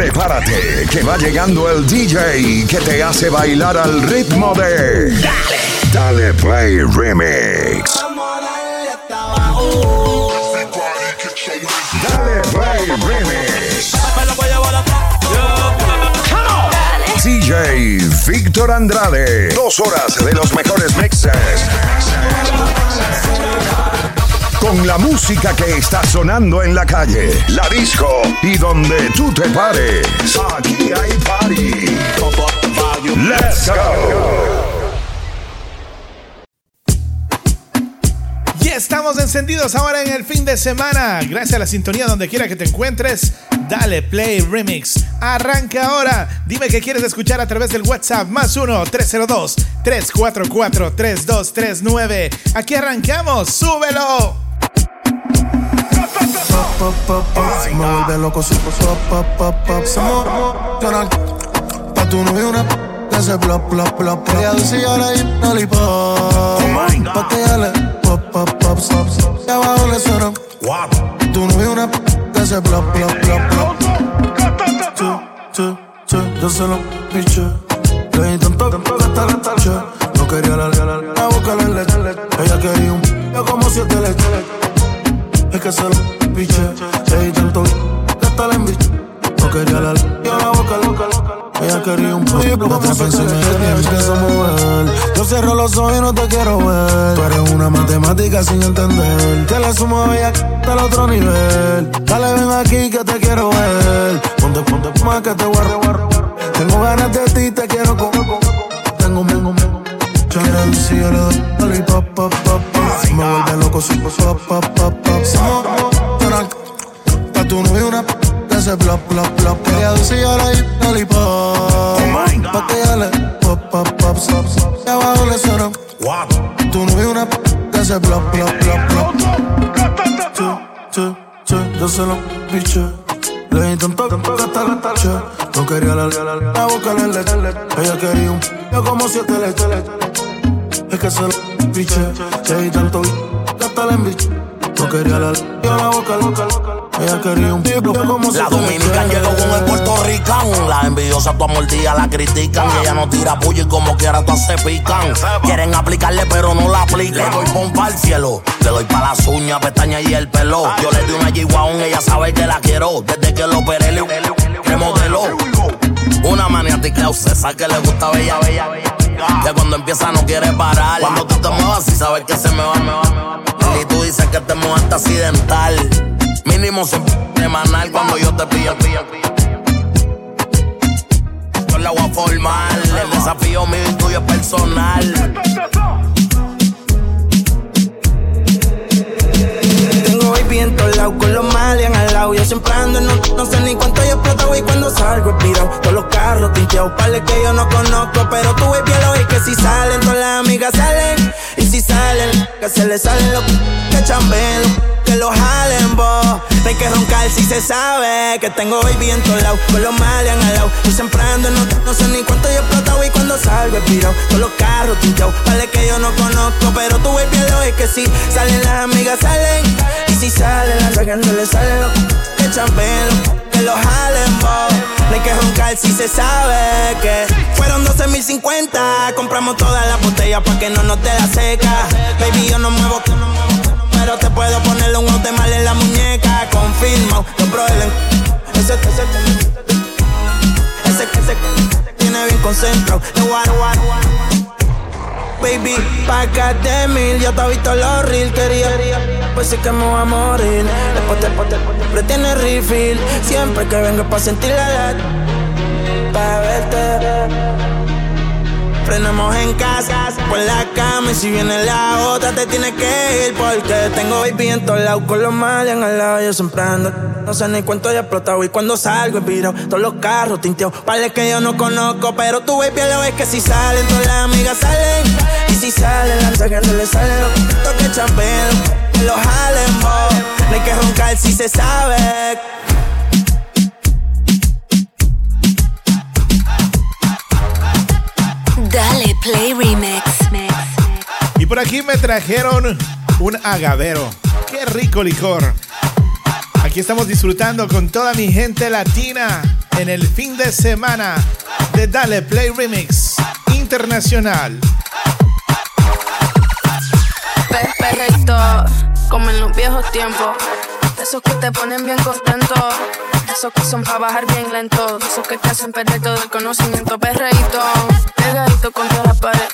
Prepárate, que va llegando el DJ que te hace bailar al ritmo de. Dale. Dale Play Remix. Dale Play Remix. DJ Víctor Andrade. Dos horas de los mejores mixes. Con la música que está sonando en la calle, la disco y donde tú te pares. Aquí hay party. Let's go. Y estamos encendidos ahora en el fin de semana. Gracias a la sintonía donde quiera que te encuentres. Dale Play Remix. Arranca ahora. Dime qué quieres escuchar a través del WhatsApp más 1-302-344-3239. Aquí arrancamos. ¡Súbelo! Pop. Me vuelve loco si canal. Pa' tu novio una que hace plop, plop, plop. Ella dice ahora y lollipop. Pa' que ella le pop, pop, pop, pop. Y abajo le suena. Tu novio una que hace plop, plop, plop. Chu, chu, chu. Yo se lo piché. Le di tanto, tanto, gata, che. No quería la, la, la boca, la leche. Ella quería un yo como siete leches. Es que se lo piche. Ey, tanto gasta la envidia. No quería la yo la boca loca, Ella quería un poco. Yo pensé que me empiezo a mover. Yo cierro los ojos y no te quiero ver. Tú eres una matemática sin entender. Que la sumo a ella hasta el otro nivel. Dale, ven aquí que te quiero ver. Ponte, ponte más que te guarde, guarde. Tengo ganas de ti, te quiero con. Quiero decir, le doy pop, pop, pop, pop. Me vuelve loco si pop, pop, pop, pop Pa' tu novio una que hace plop, plop, plop. Ella dice yo la. Oh pa' que ella le pop, pop, pop, pop. Y abajo le suena. Tu novio una hace plop, plop, plop, plop. Che, che, che, yo se lo. Le di tanto, gata, che. No quería la, la, la boca le leche. Ella quería un yo como siete leche. Es que se lo piché. Le di tanto, gata, la enviché. No quería la yo la boca loca, Ella quería un tipo como La dominicana llegó con el puertorricán. Las envidiosas tu mordida la critican. Y ella no tira puño y como quiera todas se pican. Quieren aplicarle pero no la aplican. Le doy pompa al cielo. Le doy pa' las uñas, pestañas y el pelo. Yo le di una y ella sabe que la quiero. Desde que lo operé le remodeló. Una maniática obsesa que le gusta bella, bella, bella. Que cuando empieza no quiere parar. Cuando tú te muevas y sabes que se me va, me va. Y tú dices que te mueves accidental. Mínimo semanal cuando yo te pillo, pillo, pillo. Yo la voy a formar. El desafío mío y tuyo es personal. Baby en todos lados, con los malian al lado. Yo siempre ando, no, no sé ni cuánto yo exploto, y cuando salgo espirado. Todos los carros tinteados, pales que yo no conozco. Pero tú, baby, lo es que si salen, todas las amigas salen. Y si salen, que se les salen los que chambeen, que lo jalen, vos. No que si se sabe que tengo baby en todos lados, con los malian al lado. Yo siempre ando, no, no sé ni cuánto yo explotado y cuando salgo espirado. Todos los carros tinteados, vale que yo no conozco, pero tú baby lo es que si salen las amigas salen. Y si salen las no le salen los que chambeen, que lo jalen. No hay que roncar si se sabe que fueron 12.050. Compramos todas las botellas pa' que no nos dé la seca. Baby, yo no muevo, pero te puedo ponerle un de mal en la muñeca. Confirma, lo prueben. Ese, ese, ese, ese, tiene bien concentrado. Baby, pa' de mil, yo te he visto los reels, quería, pues sí que me voy a morir. Después, después, después, tiene refill, siempre que vengo pa' sentir la edad, pa' verte. Frenamos en casa, por la cama y si viene la otra te tienes que ir porque tengo baby en todos lados con los malian al lado yo siempre ando. No sé ni cuánto he explotado y cuando salgo he virado todos los carros tinteados. Vale que yo no conozco, pero tu baby lo ves que si salen todas las amigas salen y si salen las que no le salen los que champeen, que los jalen, No hay que roncar si se sabe. Dale Play Remix. Y por aquí me trajeron un agavero Qué rico licor. Aquí estamos disfrutando con toda mi gente latina en el fin de semana de Dale Play Remix Internacional. Perfecto como en los viejos tiempos. Esos que te ponen bien contento, esos que son para bajar bien lento, esos que te hacen perder todo el conocimiento, perreíto, pegadito contra la pared.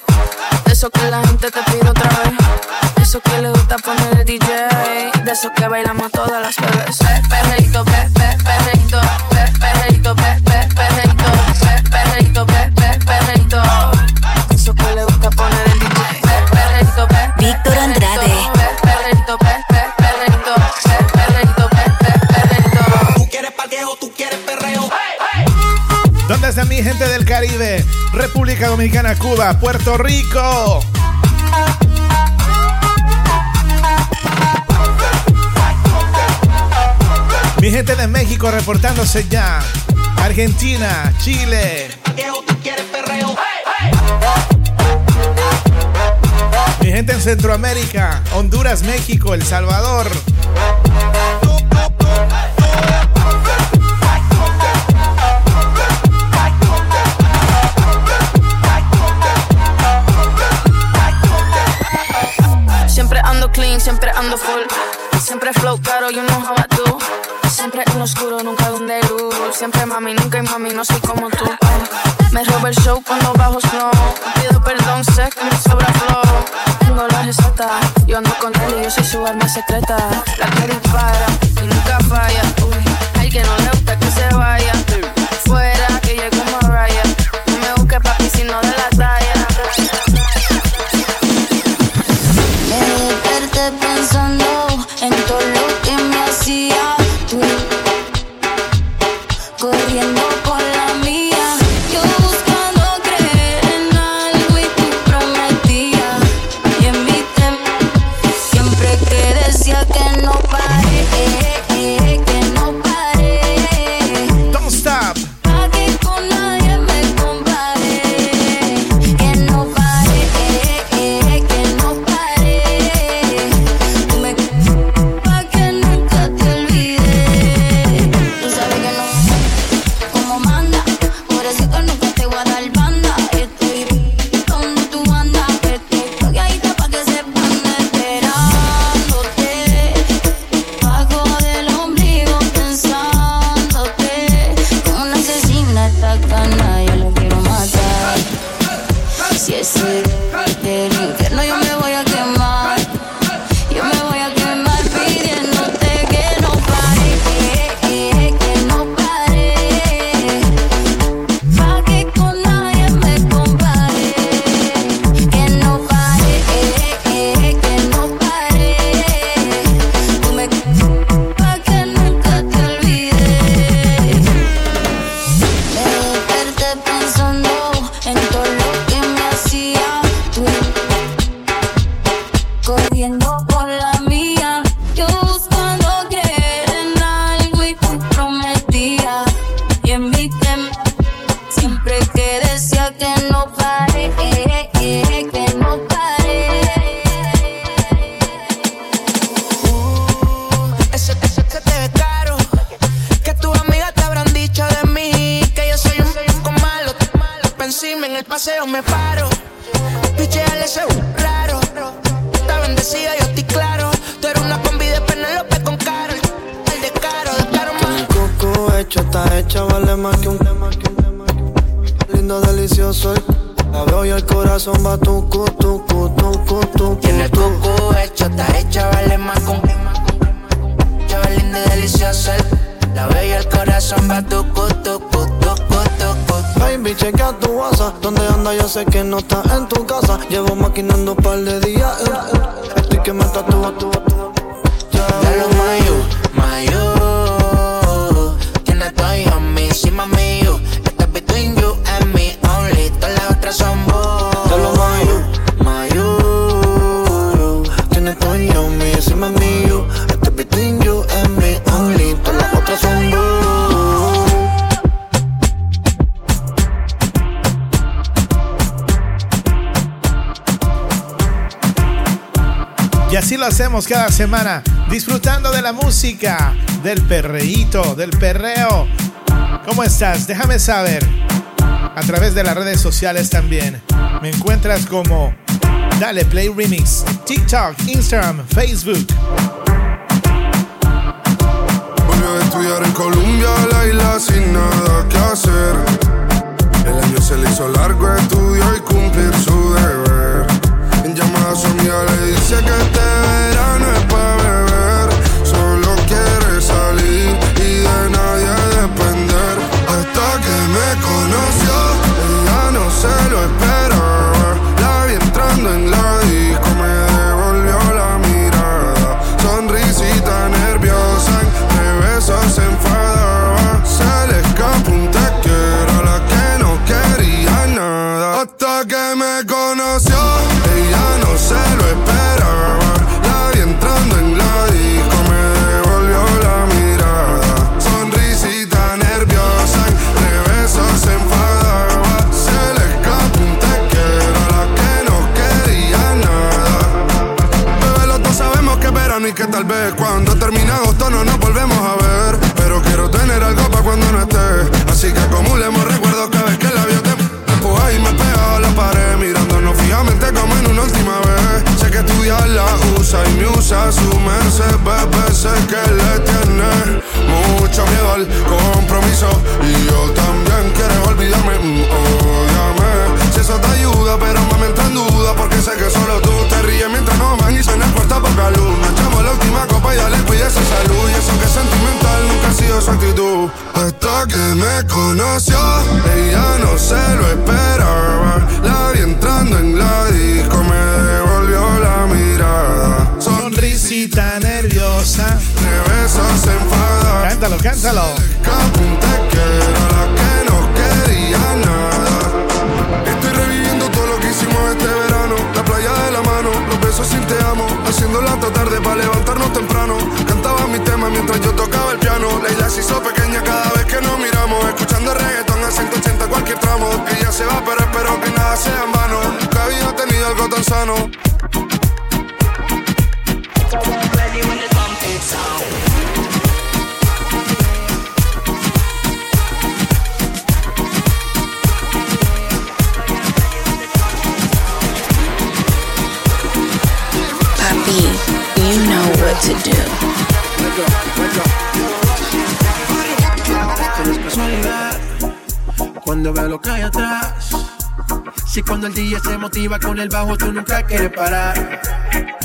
De esos que la gente te pide otra vez, esos que le gusta poner el DJ, de esos que bailamos todas las bebés. Perreíto, perreíto, perreíto, perreíto, perreíto. ¿Dónde está mi gente del Caribe? República Dominicana, Cuba, Puerto Rico. Mi gente de México reportándose ya. Argentina, Chile. Mi gente en Centroamérica, Honduras, México, El Salvador. siempre ando full. Siempre flow caro, you know how I do. Siempre en oscuro, nunca donde luz. Siempre mami, nunca y mami, no soy como tú. Me robo el show cuando bajo snow. Pido perdón, sé que me sobra flow. Tengo la receta, yo ando con él y yo soy su arma secreta. La que dispara y nunca falla. Uy, hay que no le gusta que se vaya. Fuera, que llegue como Raya. No me busque papi, sino de la talla. It depends on you del perreo. ¿Cómo estás? Déjame saber. A través de las redes sociales también. Me encuentras como Dale Play Remix, TikTok, Instagram, Facebook. Volvió a estudiar en Colombia, la isla sin nada que hacer. El año se le hizo largo, estudió y cumplir su deber. En llamada a su amiga le dice que te me usa su. Bebé, sé que le tiene mucho miedo al compromiso. Y yo también quiero olvidarme. mm. Si eso te ayuda, pero me entra en duda. Porque sé que solo tú te ríes mientras no van y suena puerta poca luz. Nos echamos la última copa y ya le pide esa salud. Y eso que es sentimental nunca ha sido su actitud. Hasta que me conoció, ella no se lo esperaba. La vi entrando en la disco, Nerviosa. De besos se enfada. Cántalo, cántalo. Capunte que era la que no quería nada. Estoy reviviendo todo lo que hicimos este verano. La playa de la mano, los besos sin te amo. Haciéndola hasta tarde para levantarnos temprano. Cantaba mi tema mientras yo tocaba el piano. La isla se hizo pequeña cada vez que nos miramos. Escuchando reggaetón a 180 cualquier tramo. Ella se va, pero espero que nada sea en vano. Nunca había tenido algo tan sano. Si cuando el día se motiva con el bajo, tú nunca quieres parar.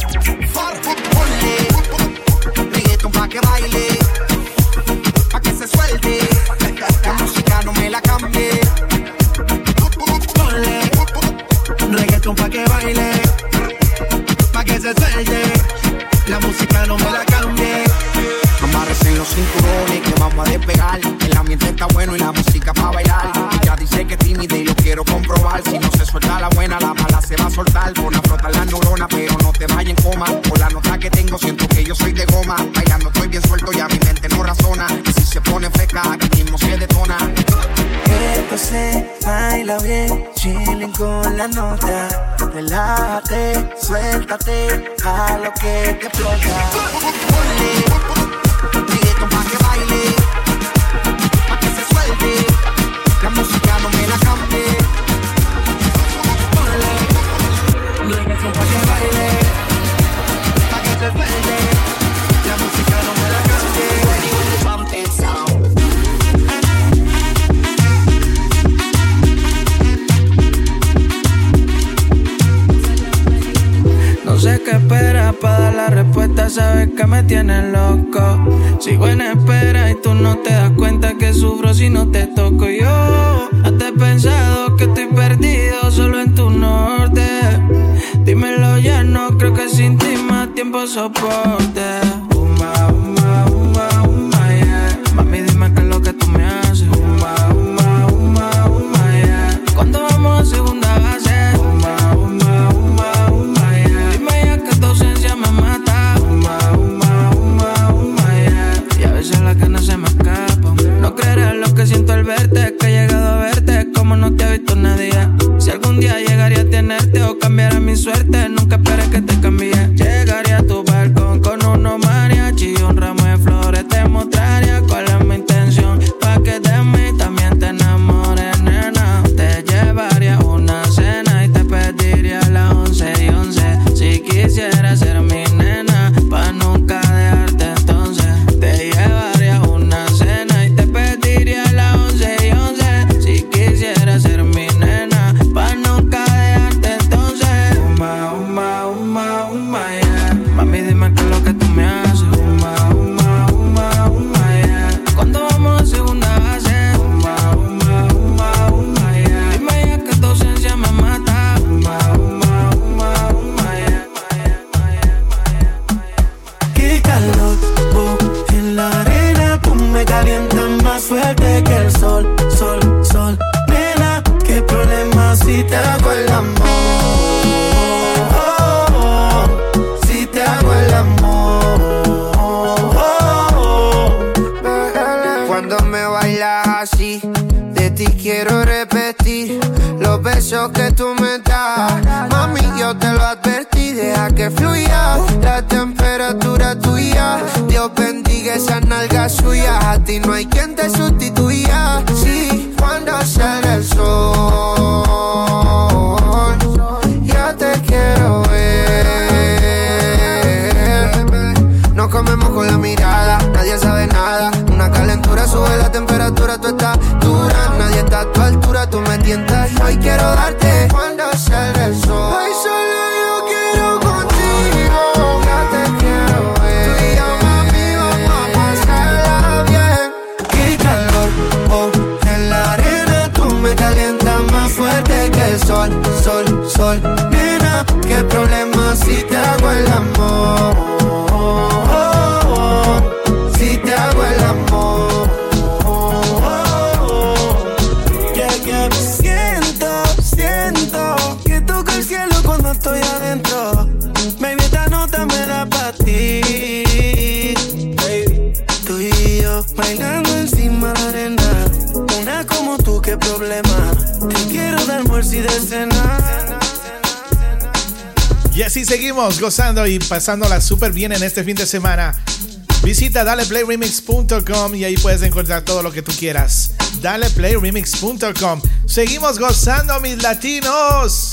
Está bueno y la música pa' bailar. Ella dice que es tímida y lo quiero comprobar. Si no se suelta la buena, la mala se va a soltar. Pon a frotar la neurona, pero no te vayas en coma. Por la nota que tengo, siento que yo soy de goma. Bailando estoy bien suelto, ya mi mente no razona. Y si se pone fresca, aquí mismo se detona. Esto se baila bien, chilling con la nota. Relájate, suéltate a lo que te explota. Y así seguimos gozando y pasándola súper bien en este fin de semana. Visita daleplayremix.com y ahí puedes encontrar todo lo que tú quieras. Daleplayremix.com. Seguimos gozando, mis latinos.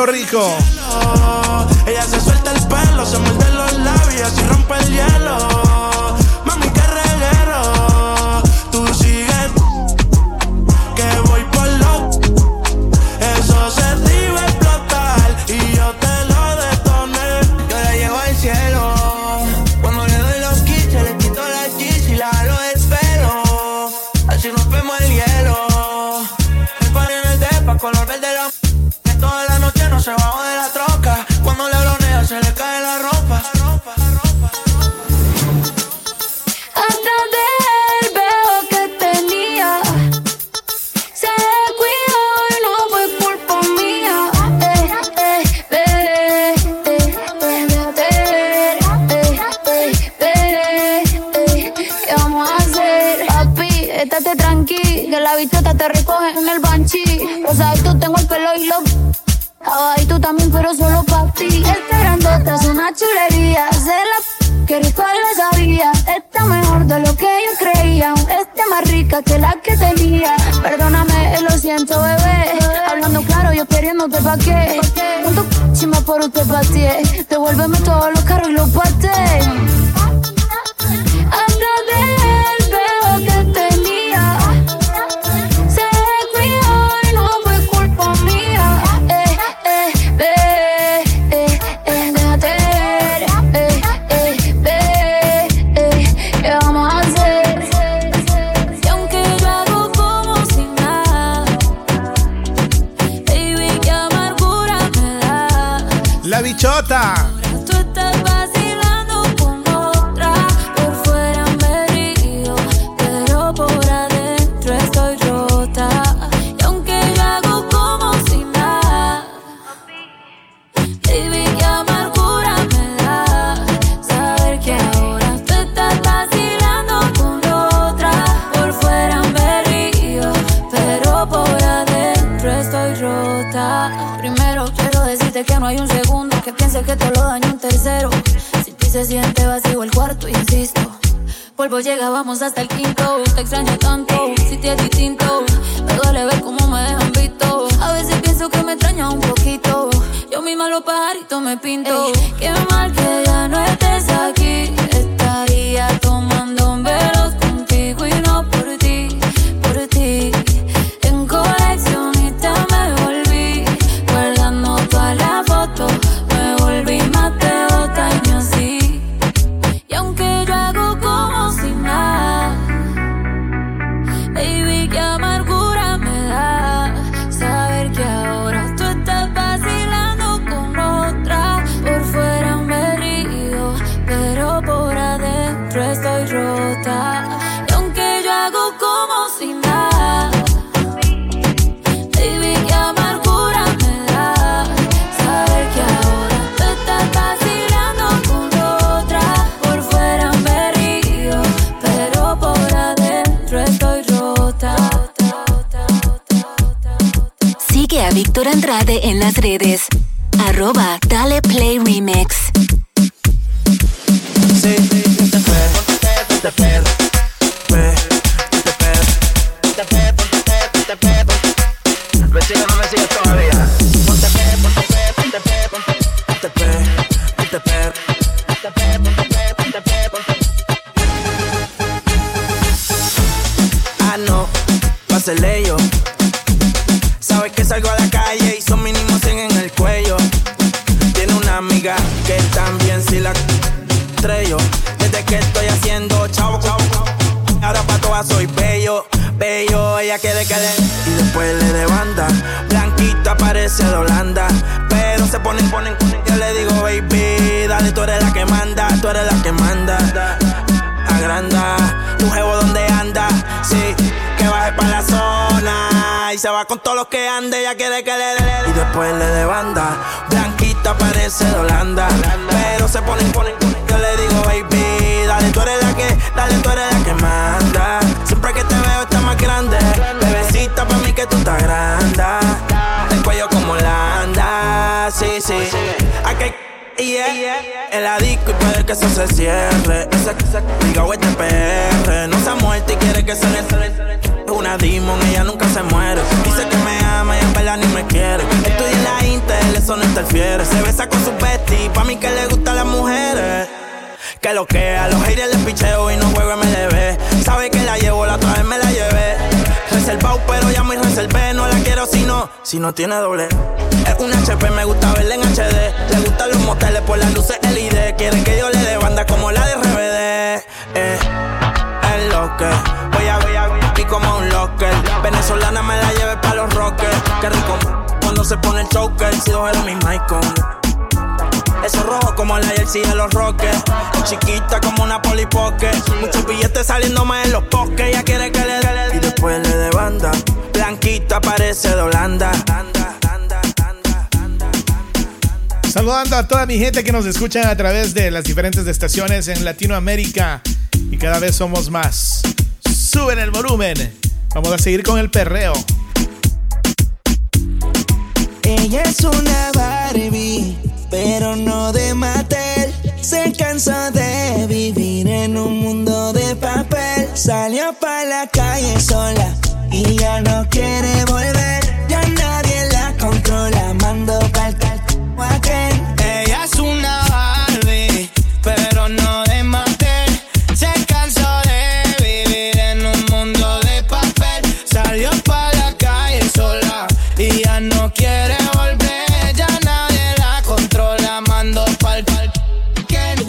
Puerto Rico. Rota. Y aunque yo hago como si nada, baby, qué amargura me da saber que ahora tú estás vacilando con otra. Por fuera me río, pero por adentro estoy rota. Sigue a Víctor Andrade en las redes. Arroba Dale Play Remix. Sí, ponte perro. Ve, ponte perro. Ponte perro, ponte perro, ponte perro. Vecino, no me sigues todavía. Ponte perro, ponte perro, ponte perro. Ponte perro, ponte perro. Ponte perro, ponte perro, ponte perro. I know, vaselé le. Y después le de banda. Blanquita parece de Holanda. Pero se ponen, ponen, ponen. Yo le digo, baby, dale, tú eres la que manda, tú eres la que manda. Agranda, tu jevo donde anda. Sí, que baje pa' la zona. Y se va con todos los que ande. Ella quiere que le dé. Y después le de banda. Blanquita parece de Holanda. Pero se ponen, ponen, ponen. Yo le digo, baby, dale, tú eres la que, dale, tú eres la que manda. Yeah. En la disco y puede que eso se cierre. Esa que se este PR. No se ha muerto y quiere que se le Es una demon, ella nunca se muere. Dice que me ama y en verdad ni me quiere. Estudia en la eso no interfiere. Se besa con su bestie, pa' mí que le gustan las mujeres. Que lo que a los haters les picheo y no juego MLB. Sabe que la llevo, la otra vez me la llevé. Reservado, pero ya me reservé. No la quiero si no, si no tiene doble. Es un HP, me gusta verla en HD. Le gustan los moteles por las luces LED. Quiere que yo le dé banda como la de RBD. Eh, es lo que voy a voy a aquí como un locker. Venezolana me la lleve pa' los rockers. Qué rico cuando se pone el choker. Si dos era mi Michael. Eso rojo como la jersey de los Rockets. Chiquita como una polipoque. Muchos billetes saliendo más en los poques. Ella quiere que le dé. Y después le dé banda. Blanquita parece de Holanda. Saludando a toda mi gente que nos escucha a través de las diferentes estaciones en Latinoamérica. Y cada vez somos más. Suben el volumen. Vamos a seguir con el perreo. Ella es una Barbie, pero no de Mattel. Se cansó de vivir en un mundo de papel. Salió para la calle sola y ya no quiere volver.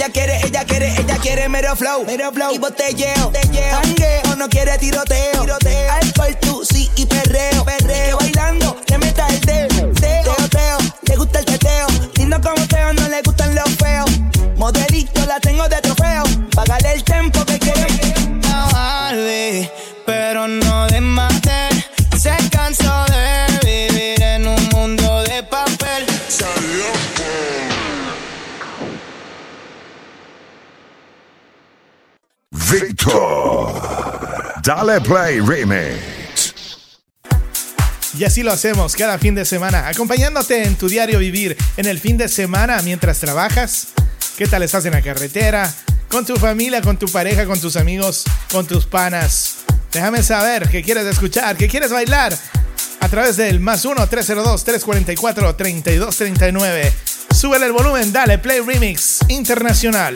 Ella quiere, ella quiere, ella quiere mero flow, mero flow. Y botelleo, jangueo, no quiere tiroteo, tiroteo, alcohol, tú sí y perreo, perreo, que bailando, que meta el dedo, teo, teo, le gusta el teteo, lindo como feo, no le gustan los feos, modelito la tengo de trofeo, págale el tempo que quiero. Una Victor. Dale Play Remix. Y así lo hacemos cada fin de semana, acompañándote en tu diario vivir en el fin de semana mientras trabajas. ¿Qué tal estás en la carretera? Con tu familia, con tu pareja, con tus amigos, con tus panas. Déjame saber qué quieres escuchar, qué quieres bailar a través del más 1-302-344-3239. Súbele el volumen, dale Play Remix Internacional.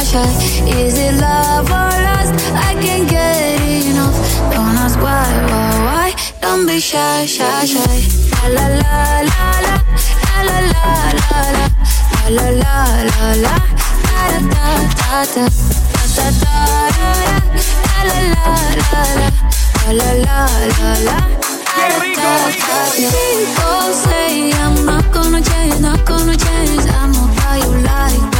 Is it love or lust? I can't get enough. Don't ask why, why, why. Don't be shy, shy, shy. La la la la la la la la la la la la la la da da da da da da da da la la la la la la la la People say I'm not gonna change, not gonna change. I know how you like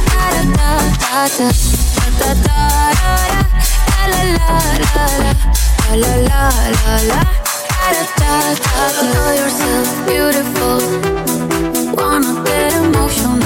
Beautiful, wanna get emotional.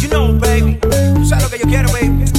You know, baby, tú lo que yo quiero, baby,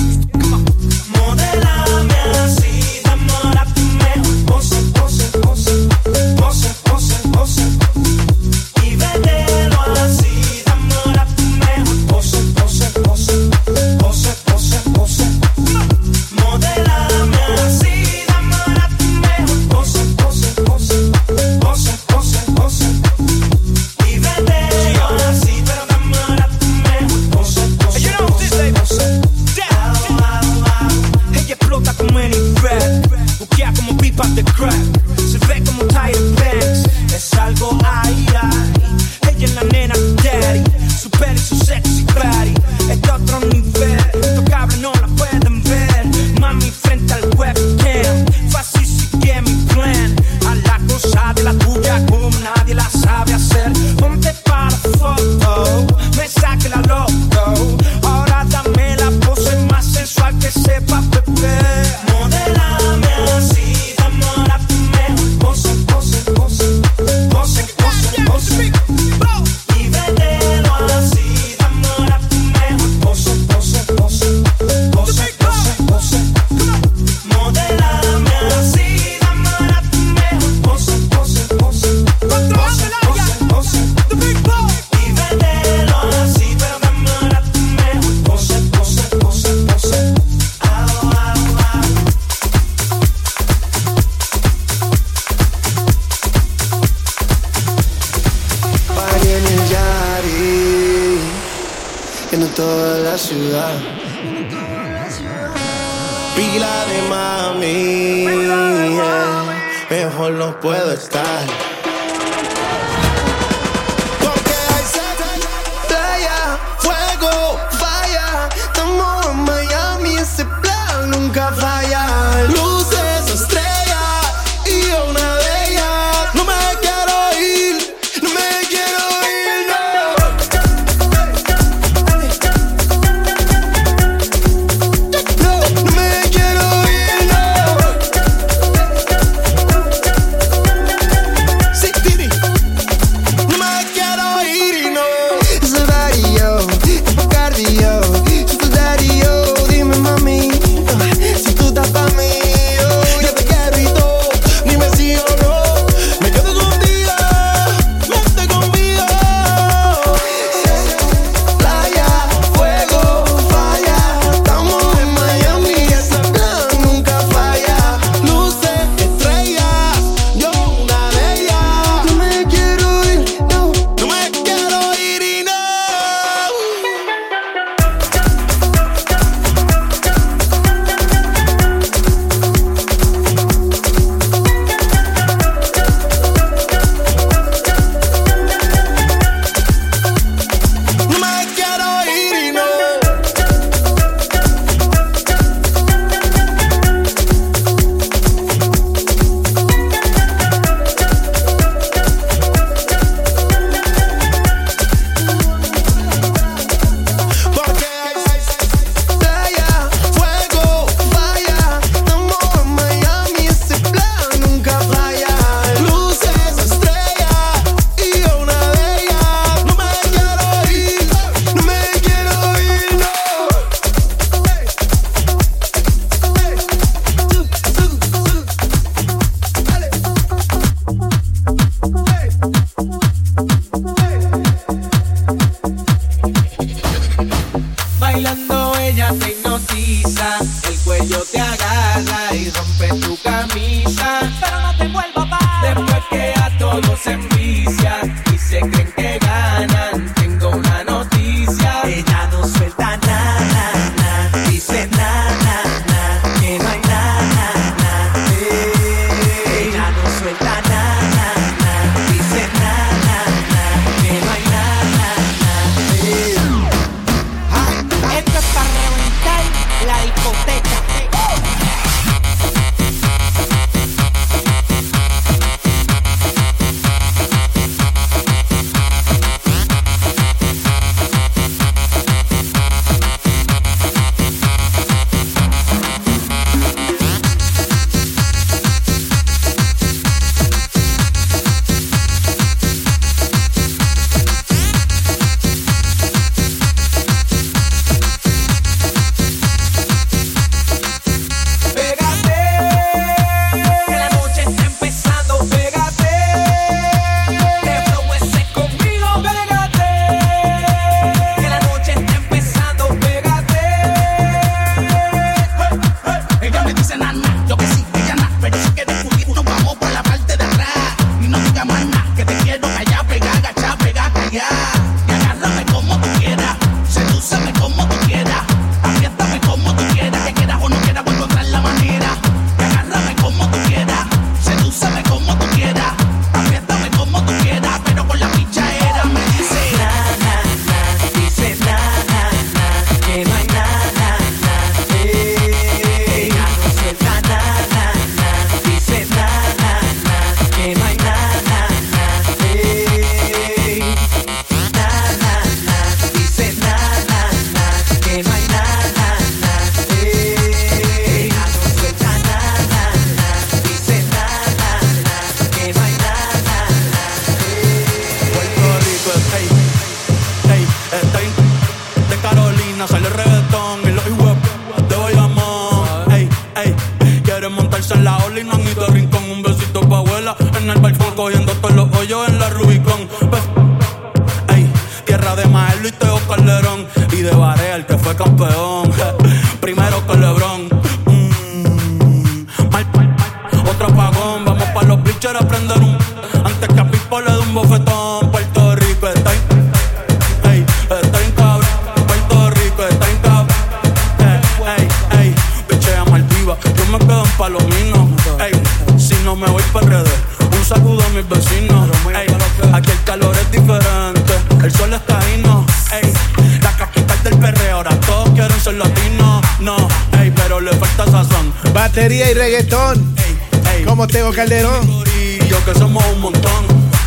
Tego Calderón. Yo que somos un montón.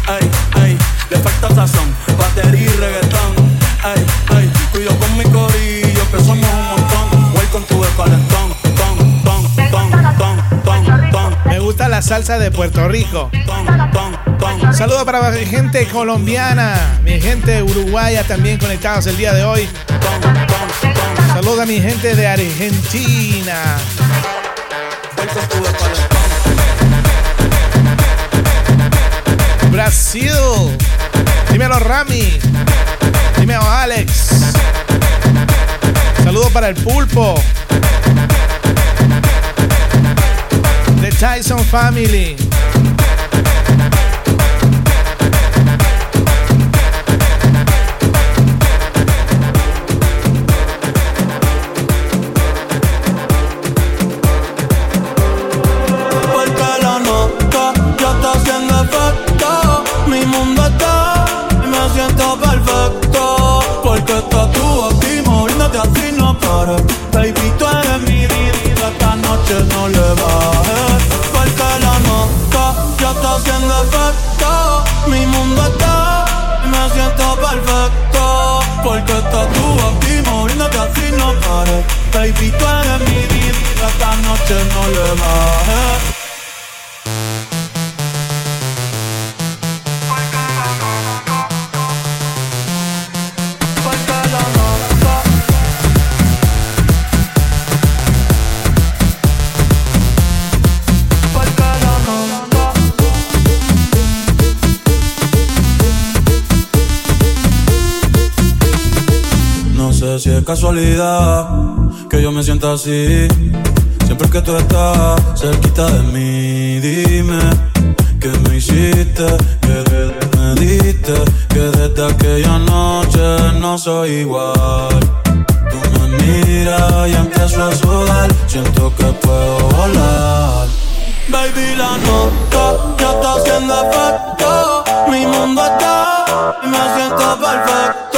Ey, ey, le falta sazón, batería y reggaetón. Ey, ey, tú y yo con mi corillo que somos un montón. Welcome to el calentón. Ton, ton, ton, ton, ton, ton. Me gusta la salsa de Puerto Rico. Saludos para mi gente colombiana, mi gente uruguaya también conectados el día de hoy. Saludos a mi gente de Argentina. Brasil. Dímelo Rami. Dímelo Alex. Saludos para el pulpo. The Tyson Family. Pares. Baby, tú eres mi vida. Esta noche no le bajes. Casualidad que yo me sienta así. Siempre que tú estás cerquita de mí, dime que me hiciste, que me diste, que desde aquella noche no soy igual. Tú me miras y empiezo a sudar, siento que puedo volar. Baby, la nota ya está haciendo efecto. Mi mundo está y me siento perfecto.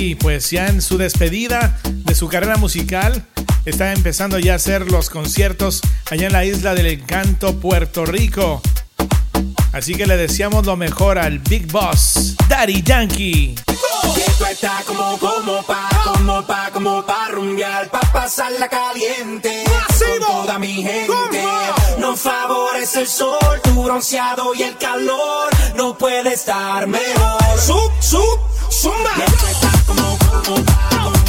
Pues ya en su despedida de su carrera musical, está empezando ya a hacer los conciertos allá en la isla del encanto, Puerto Rico. Así que le deseamos lo mejor al Big Boss, Daddy Yankee. Esto está como, como pa, como pa, como pa rumbear, pa pasarla caliente con toda mi gente. No favorece el sol, tu bronceado y el calor, no puede estar mejor. Sub, sub, Zumba. Zumba.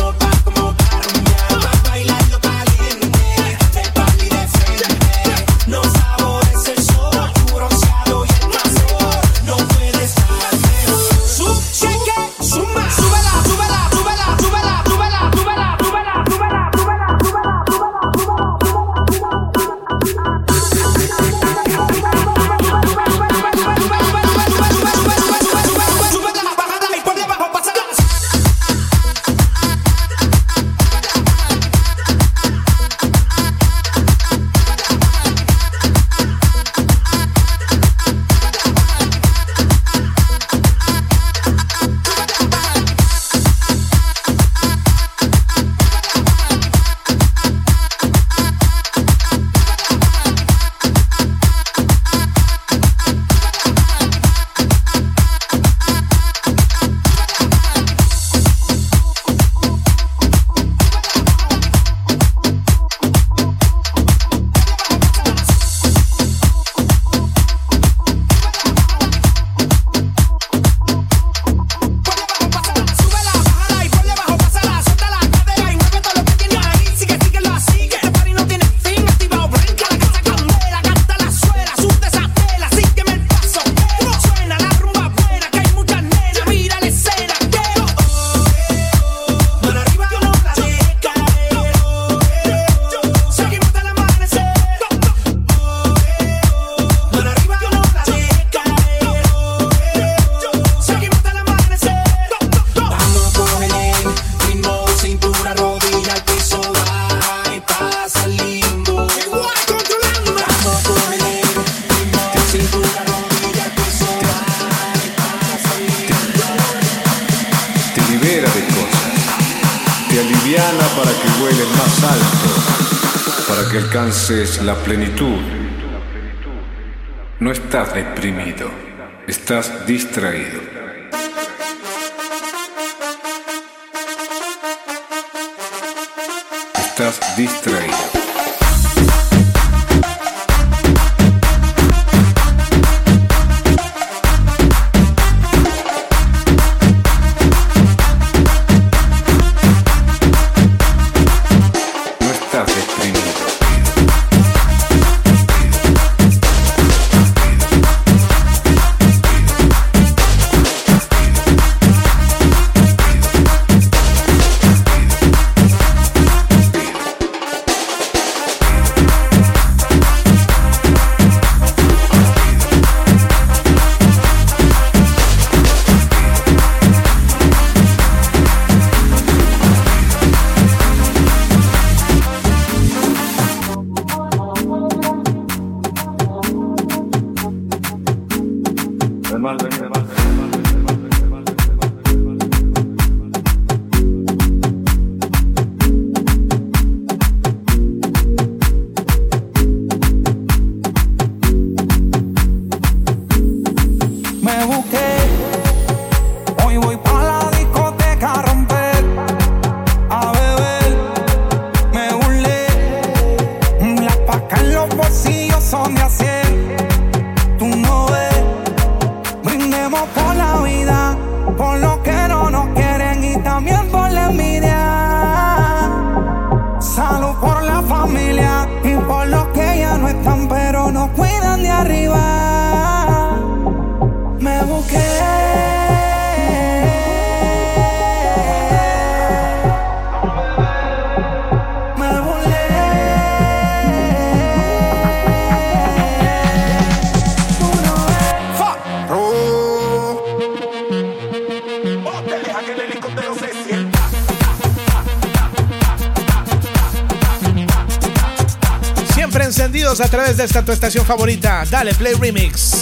esta tu estación favorita. Dale, Play Remix.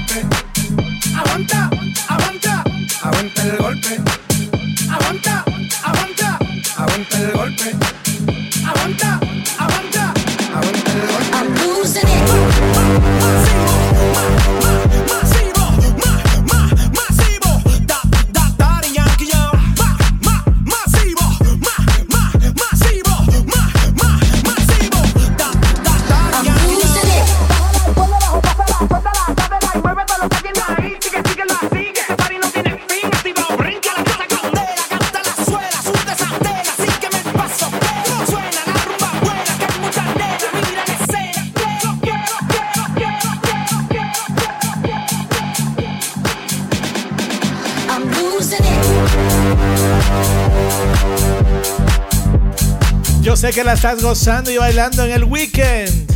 golpe. Aguanta, aguanta, aguanta el golpe. que la estás gozando y bailando en el weekend.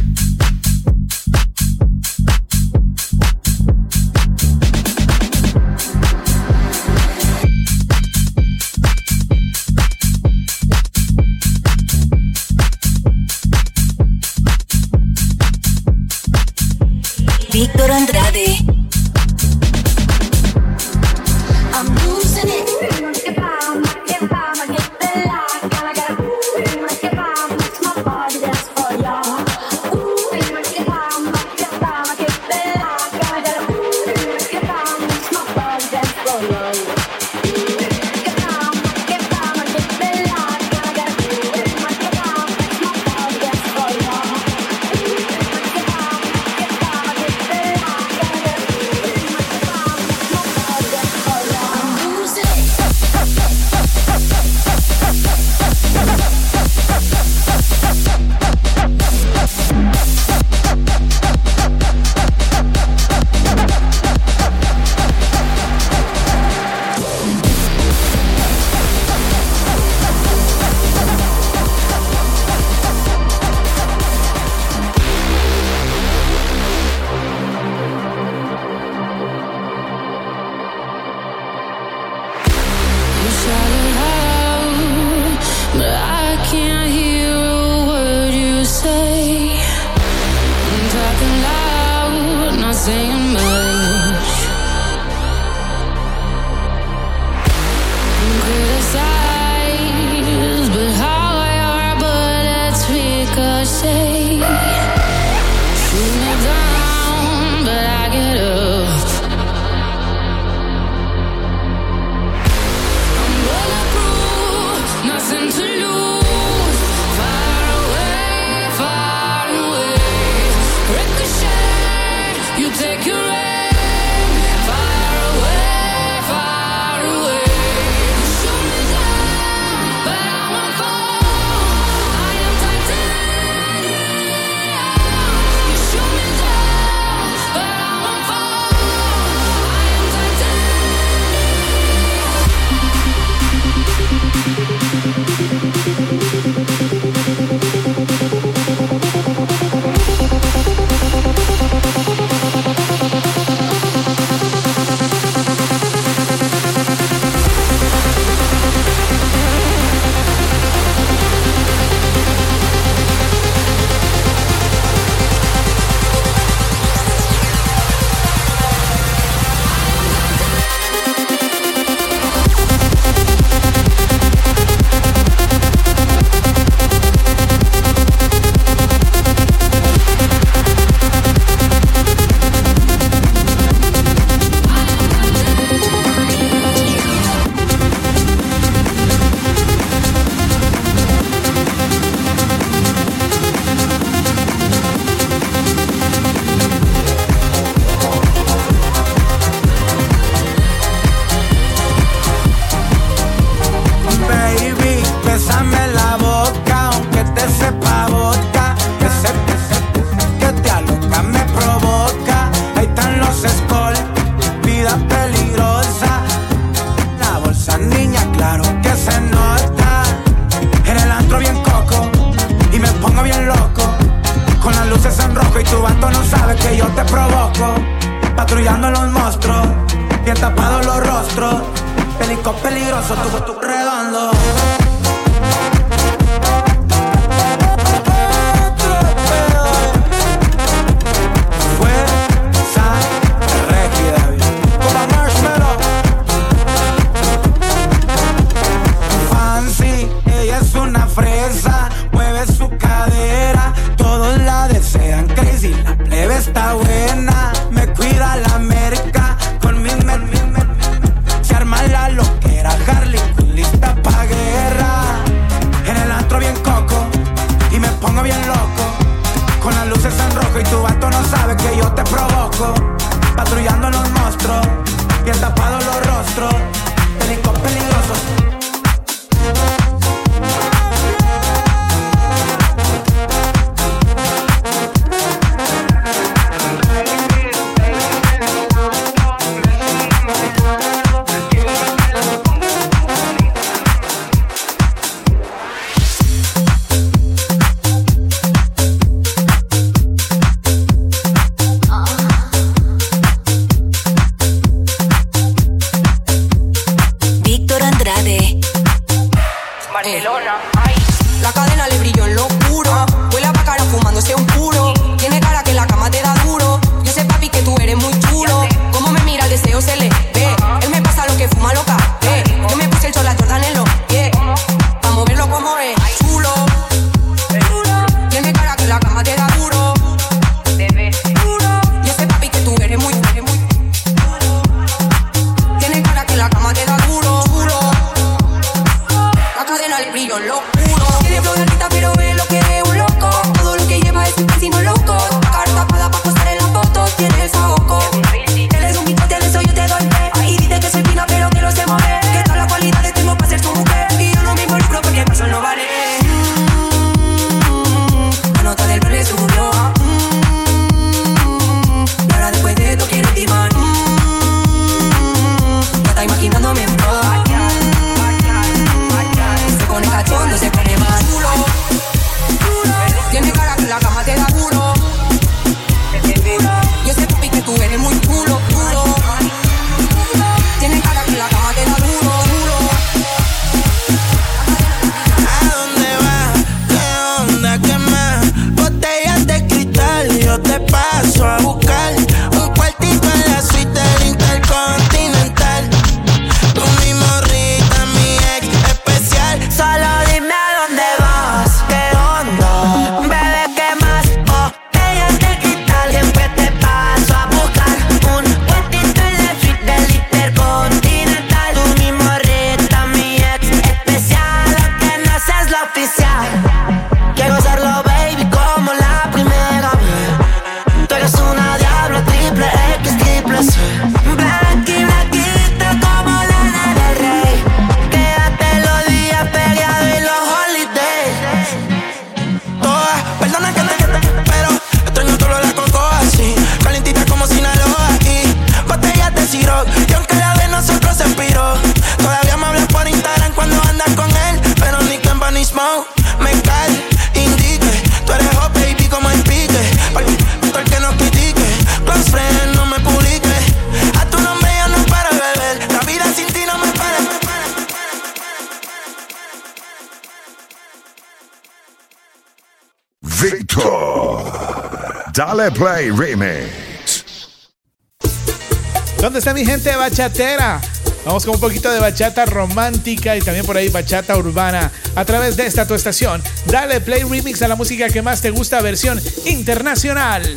Bachatera? Vamos con un poquito de bachata romántica y también por ahí bachata urbana a través de esta tu estación. Dale play remix a la música que más te gusta, versión internacional.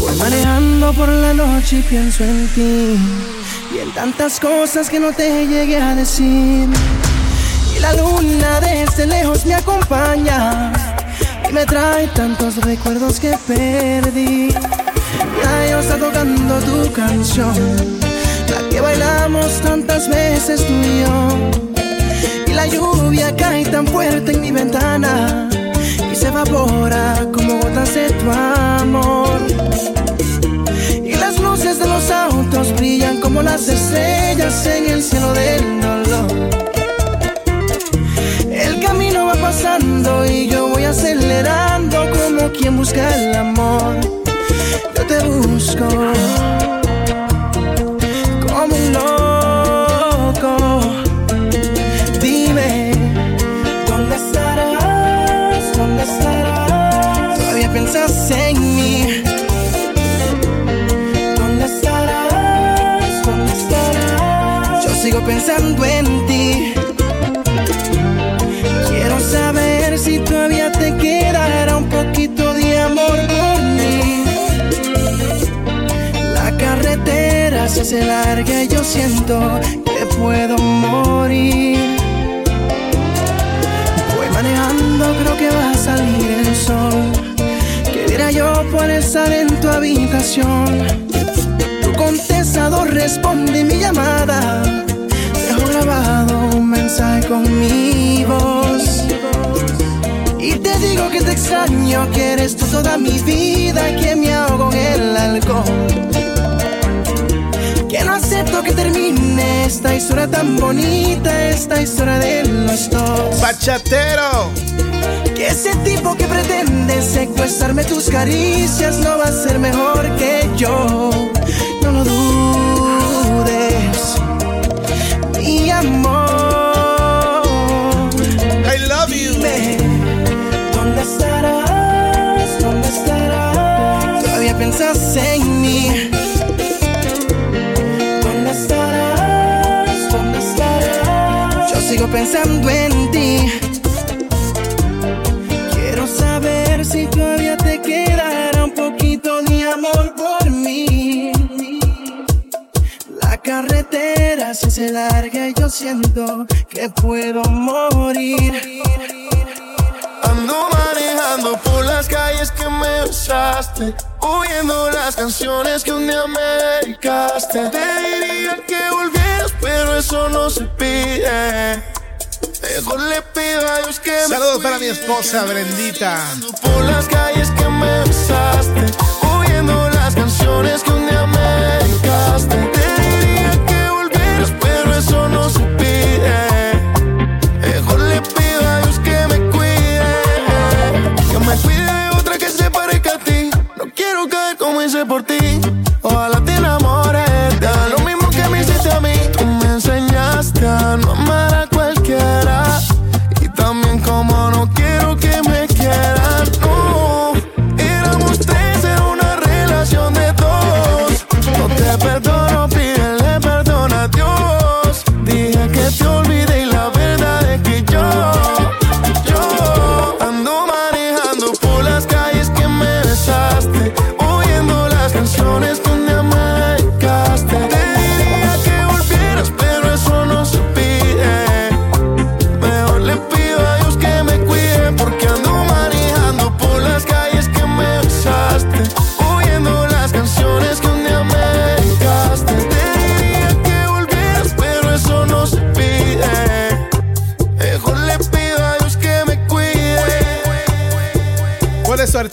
Voy manejando por la noche y pienso en ti y en tantas cosas que no te llegué a decir. Y la luna desde lejos me acompaña y me trae tantos recuerdos que perdí. Está tocando tu canción, la que bailamos tantas veces tú y yo. Y la lluvia cae tan fuerte en mi ventana y se evapora como gotas de tu amor. Y las luces de los autos brillan como las estrellas en el cielo del dolor. El camino va pasando y yo voy acelerando como quien busca el amor. Como un loco. Dime, ¿dónde estarás? ¿Dónde estarás? Todavía piensas en mí. ¿Dónde estarás? ¿Dónde estarás? Yo sigo pensando en ti. Se hace larga y yo siento que puedo morir. Voy manejando, creo que va a salir el sol. ¿Qué dirá yo por estar en tu habitación? Tu contestador responde mi llamada. Dejo grabado un mensaje con mi voz. Y te digo que te extraño, que eres tú toda mi vida, que me ahogo en el alcohol. Acepto que termine esta historia tan bonita, esta historia de los dos. ¡Bachatero! Que ese tipo que pretende secuestrarme tus caricias no va a ser mejor que yo. Pensando en ti. Quiero saber si todavía te quedará un poquito de amor por mí. La carretera se hace larga y yo siento que puedo morir. Ando manejando por las calles que me besaste, oyendo las canciones que un día me dedicaste. Te diría que volvieras, pero eso no se pide. Saludos para mi esposa Brendita. Por las calles que me besaste, oyendo las canciones que un día me. Te diría que volvieras, pero eso no se pide. Cuide. Que me cuide otra que se a ti. No quiero por ti.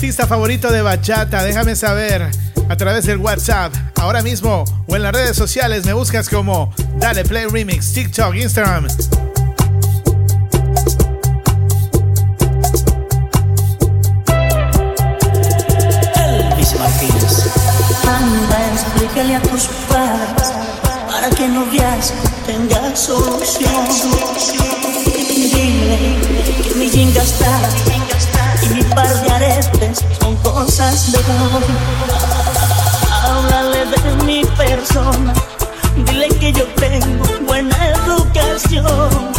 artista favorito de bachata? Déjame saber a través del WhatsApp ahora mismo o en las redes sociales. Me buscas como Dale Play Remix, TikTok, Instagram, yo tengo buena educación.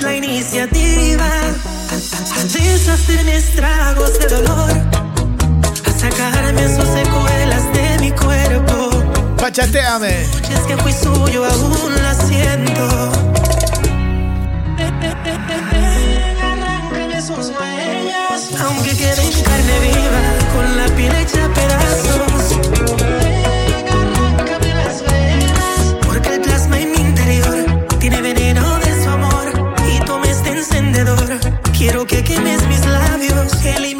la iniciativa. Deshacer mis tragos de dolor. A sacarme sus secuelas de mi cuerpo. Pachateame. Es que fui suyo, aún la siento. Sus huellas. Aunque quede en carne viva, con la piel hecha pedazos. vivimos feliz.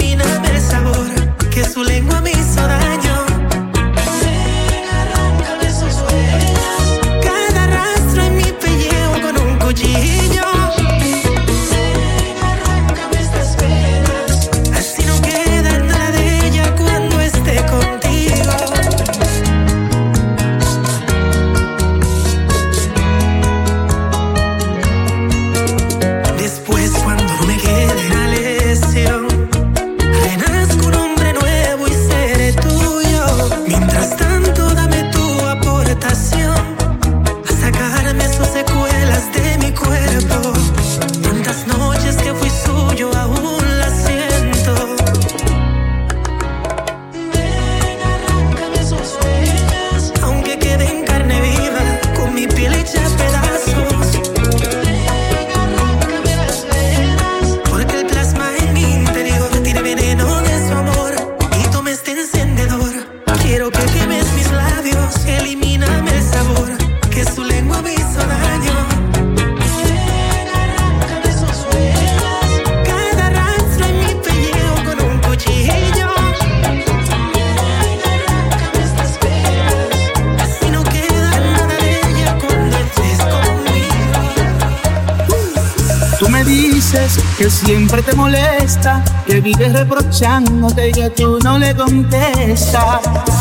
que vives reprochándote y que tú no le contestas.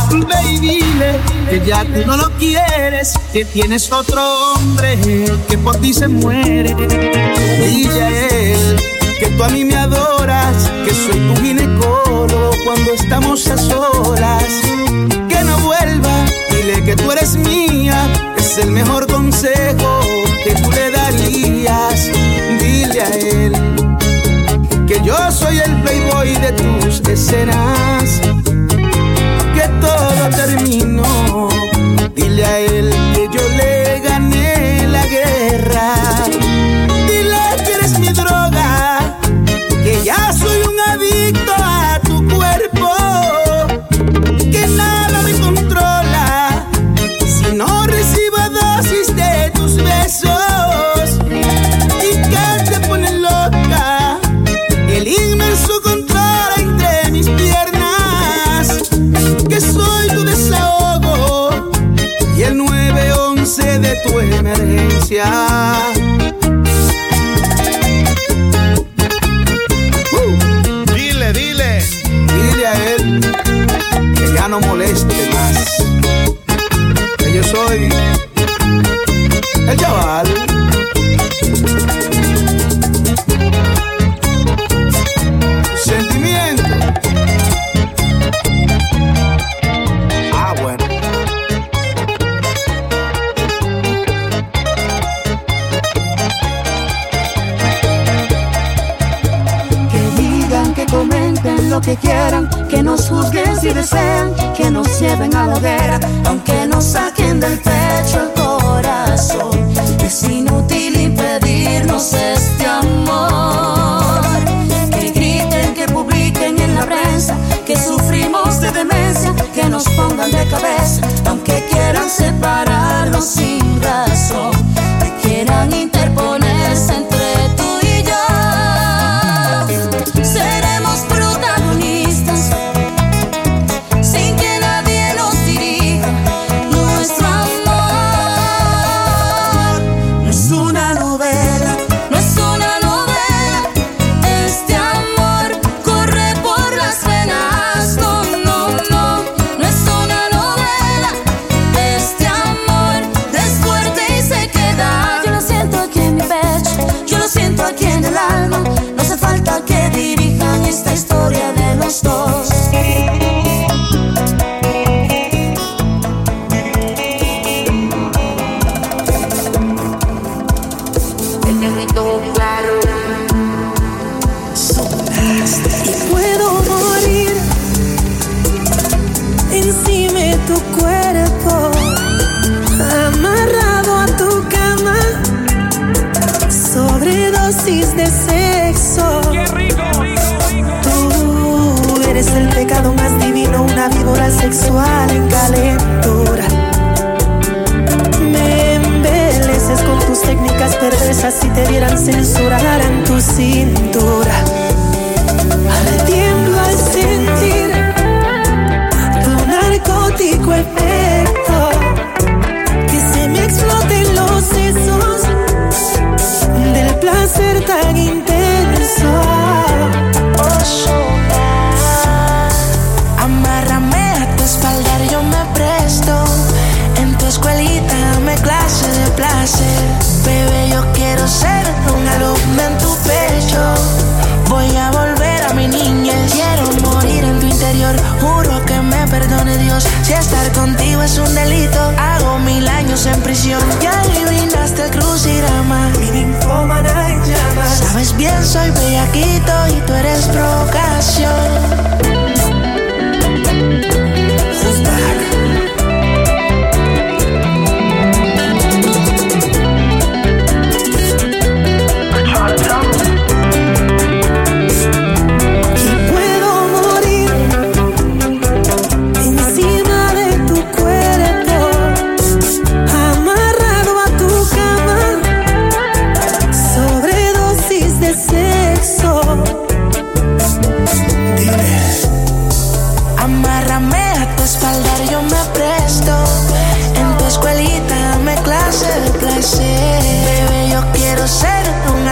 Baby, dile que ya tú no lo quieres, que tienes otro hombre que por ti se muere. Dile a él que tú a mí me adoras, que soy tu ginecólogo cuando estamos a solas. Que no vuelva, dile que tú eres mía, es el mejor consejo que tú le darías. Dile a él yo soy el playboy de tus escenas. Que todo terminó, dile a él tu emergencia. Uh, dile, dile. Dile a él que ya no molesta.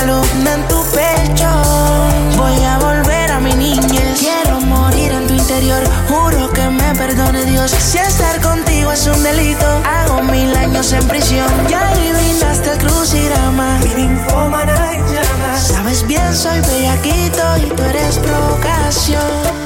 una en tu pecho. Voy a volver a mi niñez. Quiero morir en tu interior. Juro que me perdone Dios. Si estar contigo es un delito, hago mil años en prisión. Ya adivinaste el crucigrama. Sabes bien, soy bellaquito y tú eres provocación.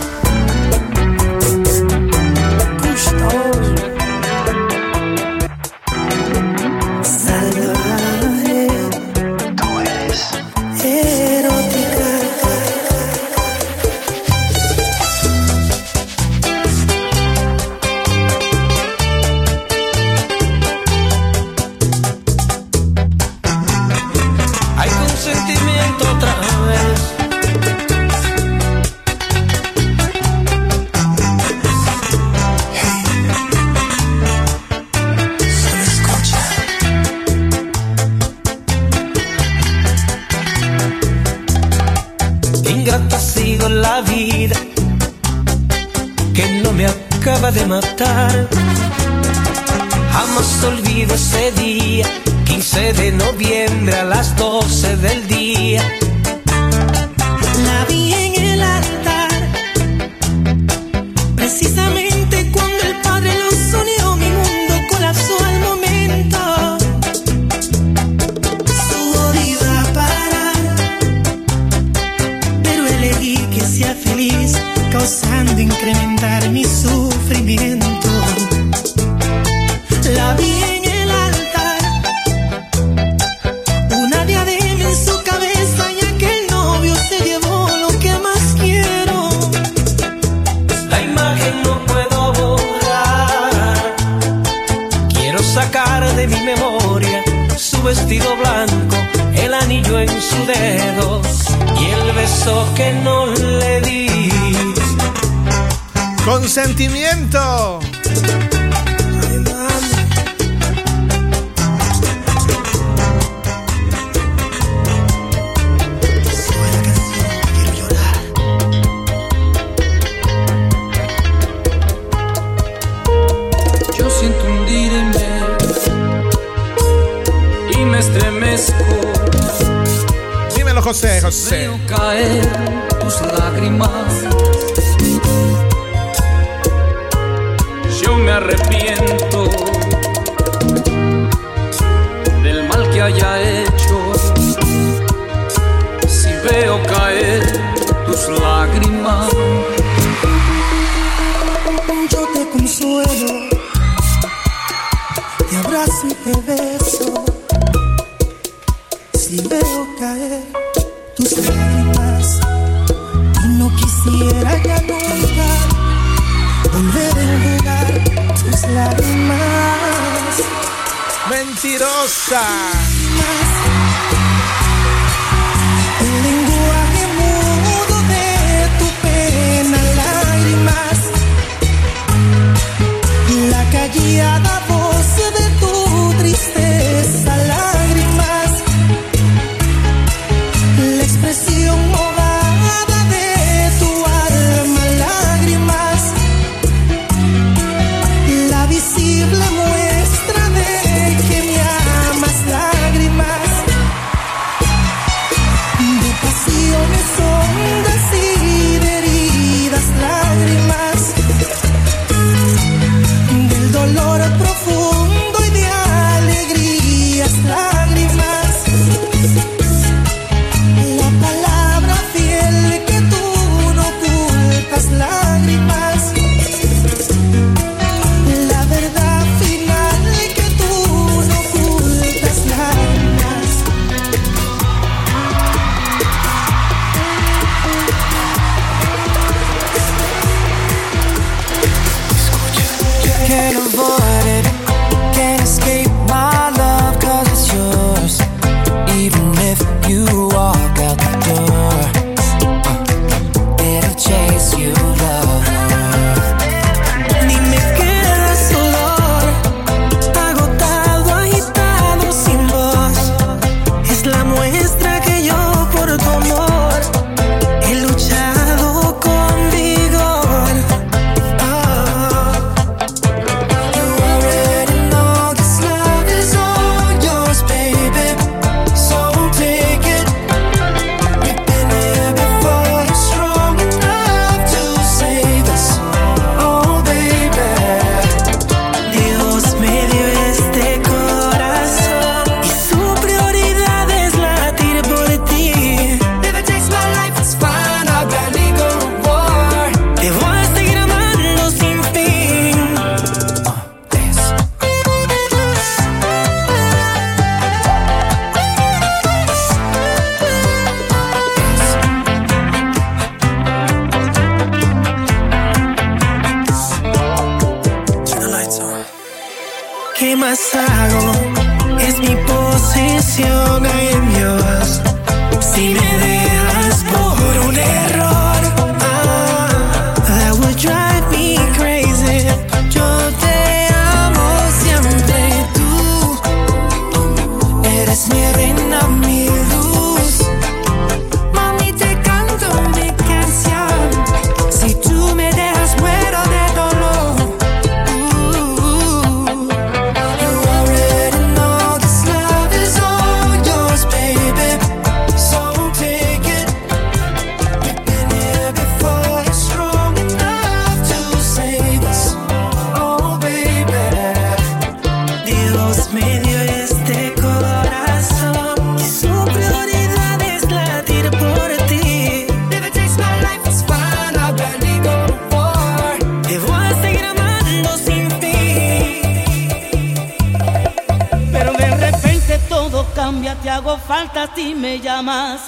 Colombia te hago falta si me llamas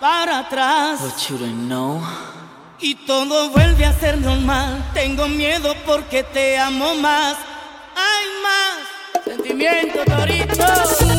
para atrás. But you don't know. Y todo vuelve a ser normal. Tengo miedo porque te amo más. Hay más sentimiento, Torito.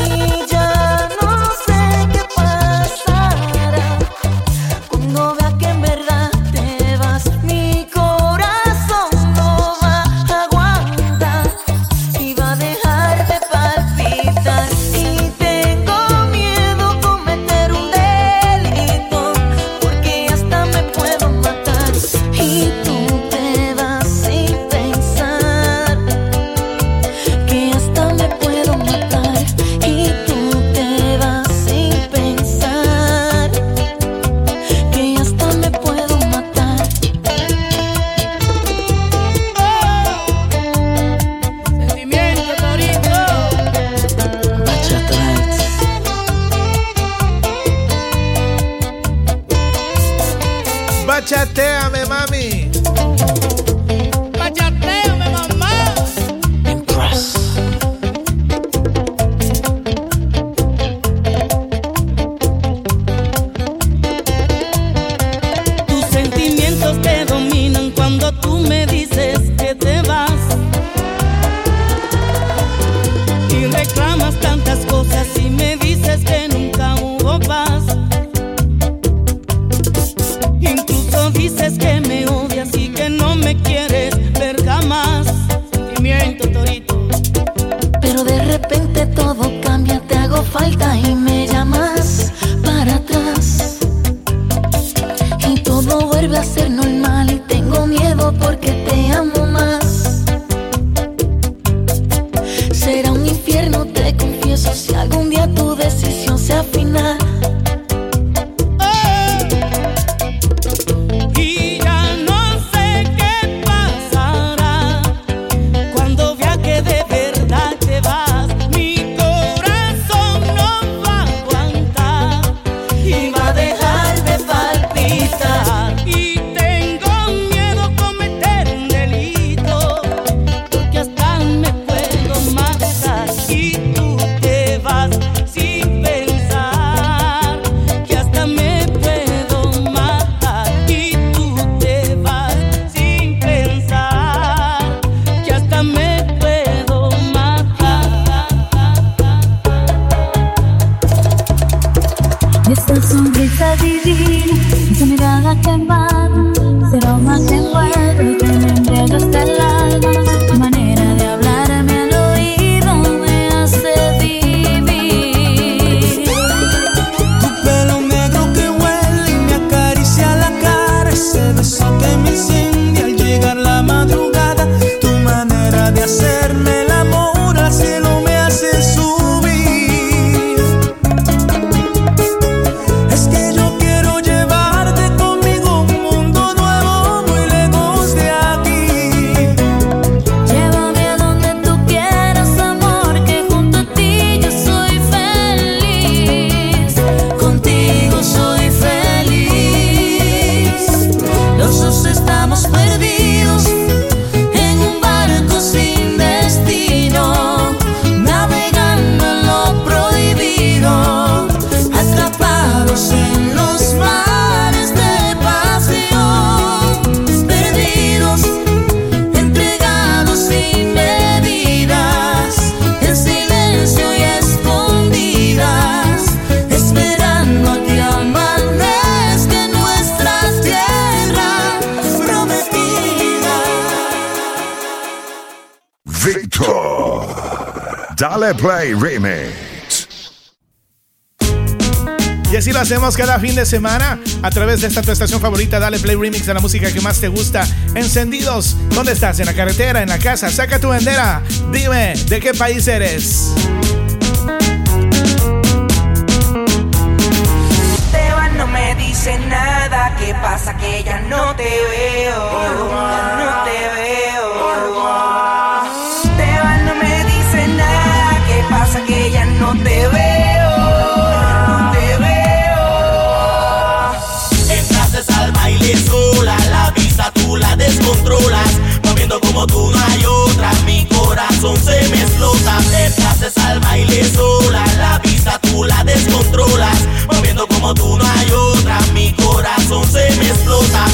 Play Remix. Y así lo hacemos cada fin de semana a través de esta tu estación favorita. Dale play remix a la música que más te gusta. Encendidos, ¿dónde estás? ¿En la carretera? ¿En la casa? Saca tu bandera. Dime, ¿de qué país eres? Esteban no me dice nada. ¿Qué pasa? Que ya no te veo. Ya no te veo. se salva y le sola. La vista tú la descontrolas, moviendo como tú no hay otra. Mi corazón se me explota.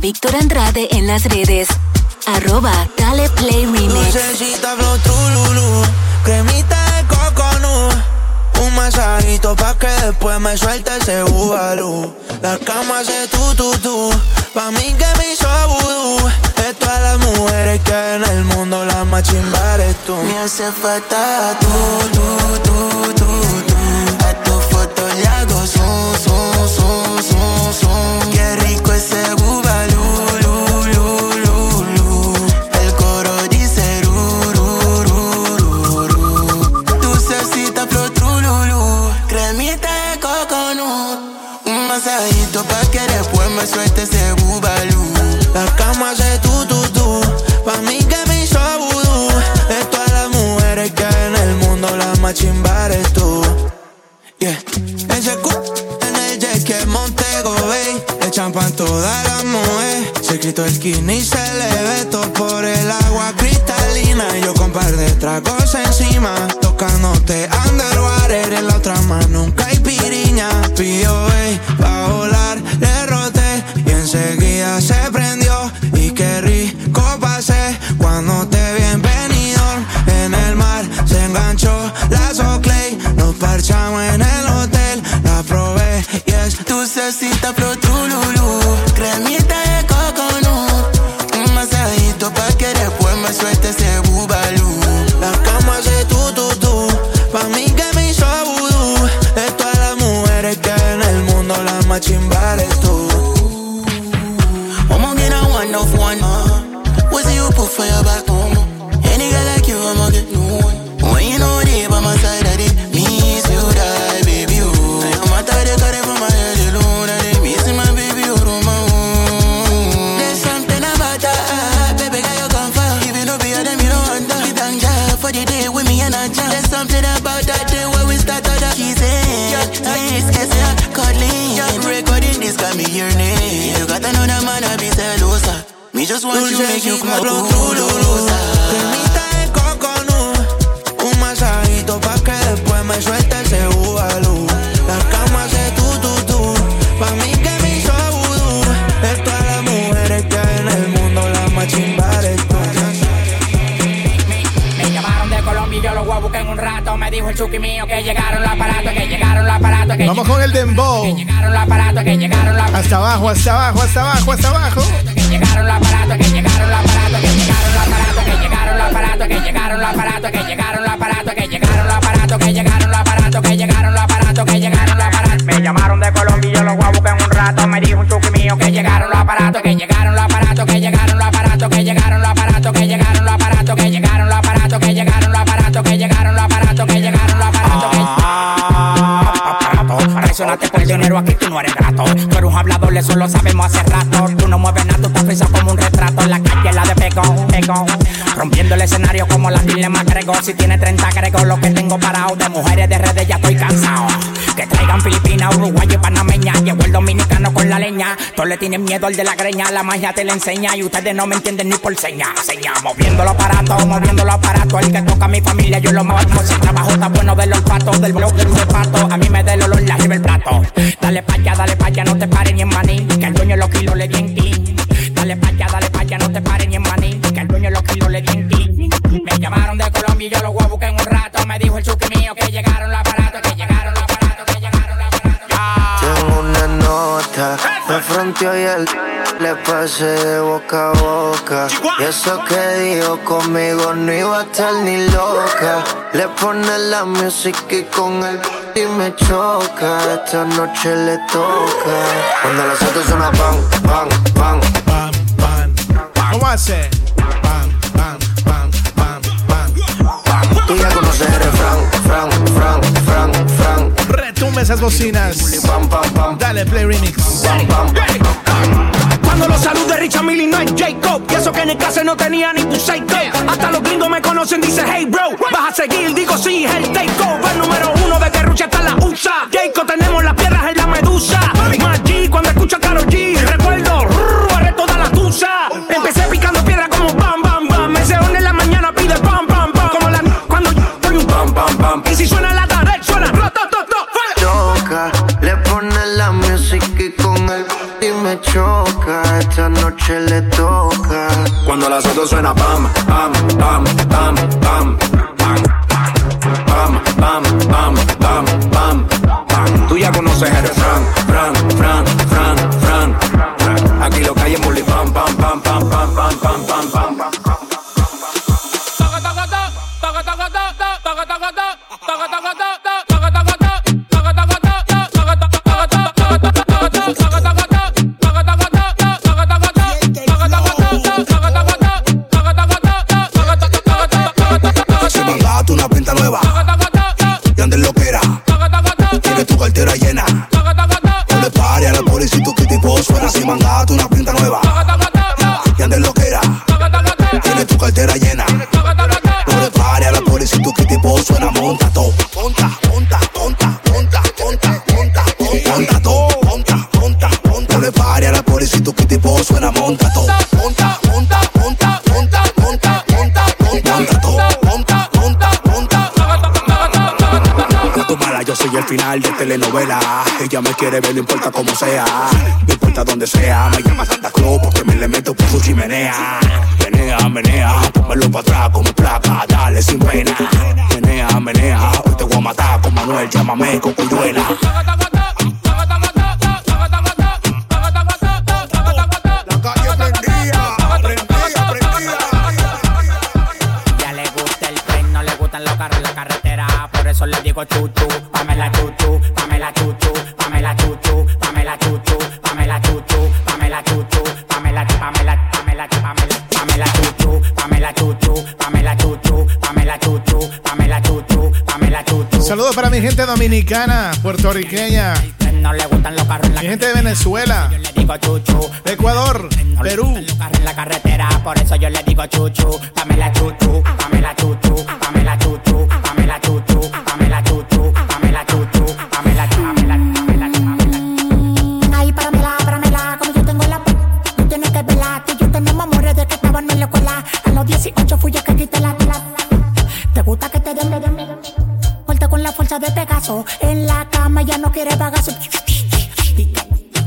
Víctor Andrade en las redes. Arroba Dale Play Remix. Lucecita, blue, cremita de coco, no. Un masajito pa' que después me suelte ese bubalú. La cama se tu, tu, tu. Pa' mí que me hizo vudú. De todas las mujeres que en el mundo las más chimbares tú. Me hace falta tú, tú, tú, tú. tú. Panchito skinny y se le ve todo por el agua cristalina. Y yo con par de tragos encima, tocando De mujeres de redes ya estoy cansado. Que traigan Filipinas, Uruguay y Panameña. Llegó el dominicano con la leña. Todos le tienen miedo al de la greña. La magia te la enseña y ustedes no me entienden ni por seña. Seña, moviendo los aparatos, moviendo los aparatos. El que toca a mi familia, yo lo mato. Si trabajo está bueno del olfato, del blog del pato. A mí me da el olor la arriba el plato. Dale pa' allá, dale pa' allá, no te pares ni en maní. Que el dueño de los kilos le di en ti. Dale pa' allá, dale mío que llegaron los aparatos, que llegaron los aparatos, que llegaron los aparatos. Tengo una nota, me fronteó y él le pasé de boca a boca. Y eso que dijo conmigo no iba a estar ni loca. Le pone la música y con el y me choca. Esta noche le toca. Cuando las autos suena pan, pan, pan. ¿Cómo hace? Tú ya conoces el refrán, fran, fran, fran, fran. Retumba esas bocinas. Dale, play remix. Cuando los salude Richard Millie no es Jacob. Y eso que en el clase no tenía ni tu Hasta los gringos me conocen, dice hey bro Vas a seguir, digo sí, el takeover Número uno de Guerrucha hasta la USA. Jacob, tenemos las piedras en la medusa. Más G, cuando escucho a Karol G Recuerdo, rrr, arre toda la tusa. Empecé Esta noche le toca. Cuando las autos suena pam, pam, pam, pam, pam, pam, pam, pam, pam, pam, pam, pam. Tú ya conoces el refrán, Monta todo. Monta, monta, monta, monta, monta, monta, monta. Todo. Monta, monta, monta. Mala, yo soy el final de telenovela. Ella me quiere ver, no importa cómo sea. No importa donde sea, me llama Santa Claus porque me le meto por su chimenea. Menea, menea, pónmelo para atrás como placa, dale sin pena. Menea, menea, hoy te voy a matar con Manuel, llámame cocuyuela. Ya le digo chuchu, Pamela chuchu, Pamela chuchu, Pamela chuchu, Pamela chuchu, Pamela chuchu, Pamela chuchu, Pamela, Pamela, Pamela, Pamela, Pamela chuchu, Pamela chuchu, Pamela chuchu, Pamela chuchu, Pamela chuchu, Pamela chuchu. Saludos para mi gente dominicana, puertorriqueña. No le gustan los carros en la Mi gente de Venezuela, le digo chuchu, Ecuador, Perú. en la carretera, por eso yo le digo chuchu, Pamela chuchu, Pamela chuchu, Pegaso En la cama ya no quiere bagazo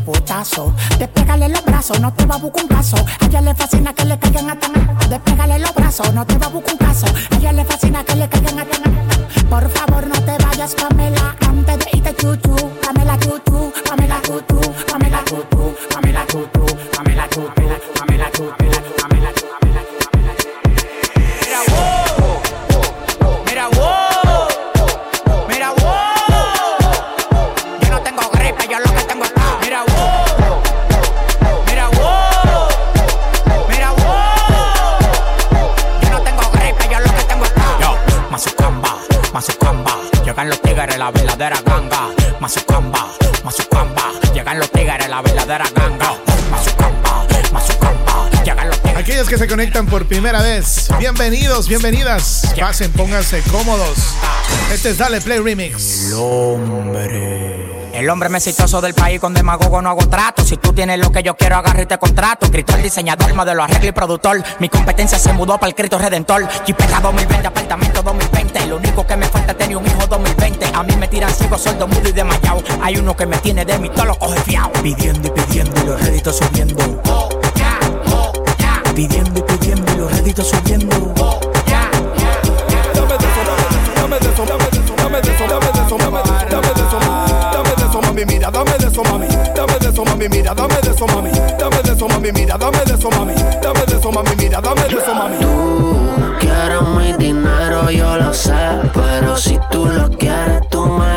Putazo, despégale los brazos, no te va a buscar un caso. A ella le fascina que le caigan a tan Despégale los brazos, no te va a buscar un caso. A ella le fascina que le caigan a tan Por favor, no te vayas, Pamela, antes de irte chuchu. Pamela chuchu, Pamela chuchu, Pamela chuchu, Pamela chuchu, Pamela chuchu, Pamela chuchu, Pamela chuchu. Mira, tigres, la verdadera ganga. Mazucamba, Mazucamba, llegan los tigres, la verdadera ganga. Mazucamba, Mazucamba, llegan los tigres. Aquellos que se conectan por primera vez, bienvenidos, bienvenidas. Pasen, pónganse cómodos. Este es Dale Play Remix. El hombre. El hombre más exitoso del país con demagogo no hago trato. Si tú tienes lo que yo quiero, agarra y te contrato. Escritor, diseñador, modelo, arreglo y productor. Mi competencia se mudó para el Cristo Redentor. Jipeta 2020, apartamento 2020. Lo único que me falta es tener un hijo 2020. A mí me tiran ciego, sordo, mudo y desmayado. Hay uno que me tiene de mí, todo lo coge fiao. Pidiendo y pidiendo y los réditos subiendo. Pidiendo y pidiendo y los réditos subiendo. Dame de eso, dame de eso, dame de eso, dame de eso, dame dame de eso, dame de eso, dame de eso, dame de eso, dame de eso, mami, mira, dame de eso, mami, dame de eso, mami, mira, dame de eso, mami, dame de eso, mami, mira, dame de eso, mami, dame de eso, mami, mira, dame de eso, mami. Quieres mi dinero, yo lo sé. Pero si tú lo quieres, tú me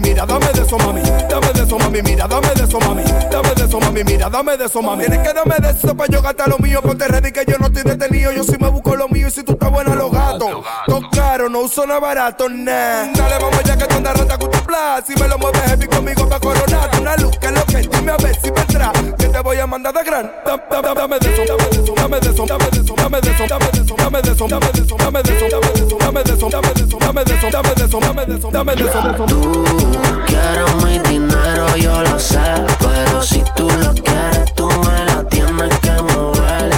mira, dame de eso, mami. Dame de eso, mami, mira, dame de eso, mami. Dame de eso, mami, mira, dame de eso, mami. Tienes que darme de eso para yo gastar lo mío. Ponte ready que yo no estoy detenido. Yo sí me busco lo mío y si tú estás buena, los gatos. Todo no uso nada barato, nah. Dale, vamos ya que tú andas rata con tu plan. Si me lo mueves heavy conmigo pa' coronar. Una luz que es lo que dime a ver si vendrá. Que te voy a mandar de gran. Dame, dame, dame de eso, dame de eso, dame de eso, dame de eso, dame de eso, dame de eso, dame de eso, dame de eso, dame de eso, dame de eso, dame de eso, dame de eso, dame de eso, dame de eso, dame de eso, dame de eso. Me me. Toma de eso, Quiero mi dinero, yo lo sé. Pero si tú lo quieres, tú me lo tienes que mover.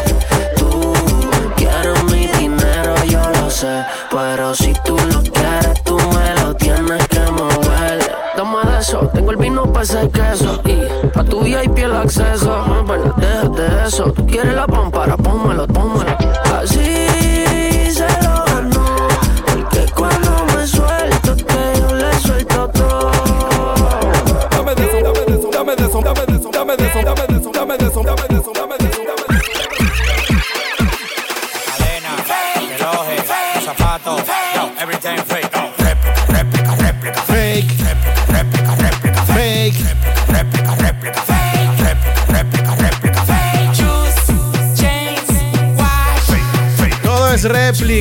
Tú quieres mi dinero, yo lo sé. Pero si tú lo quieres, tú me lo tienes que mover. Toma de eso, tengo el vino para hacer queso. Y a tu vida y piel acceso. bueno déjate de eso. ¿Quieres la pampara? Pómalo, pómalo.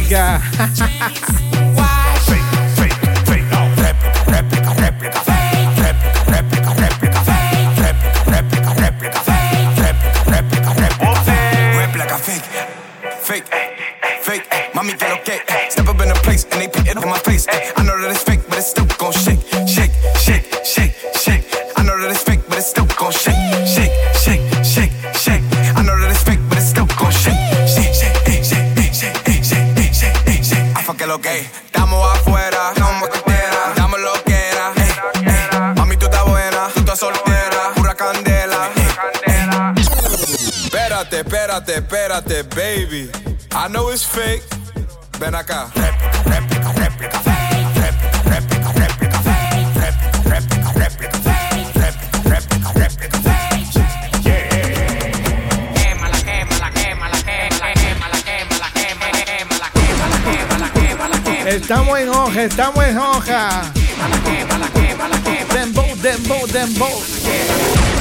Vega. is fake. Ven acá. Estamos en hoja, estamos en hoja. Dembow, dembow, dembow.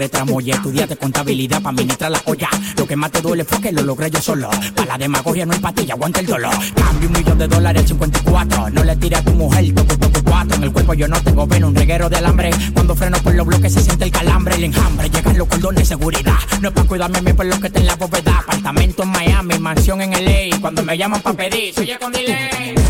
Eres tramoya. Estudiaste contabilidad para administrar la olla. Lo que más te duele fue que lo logré yo solo. Para la demagogia no hay patilla, aguanta el dolor. Cambio un millón de dólares al 54. No le tires a tu mujer, toco, toco, cuatro. En el cuerpo yo no tengo veno, un reguero de alambre. Cuando freno por los bloques se siente el calambre, el enjambre. Llegan los cordones de seguridad. No es para cuidarme mi por lo que está en la bóveda. Apartamento en Miami, mansión en LA. Cuando me llaman para pedir, soy con delay.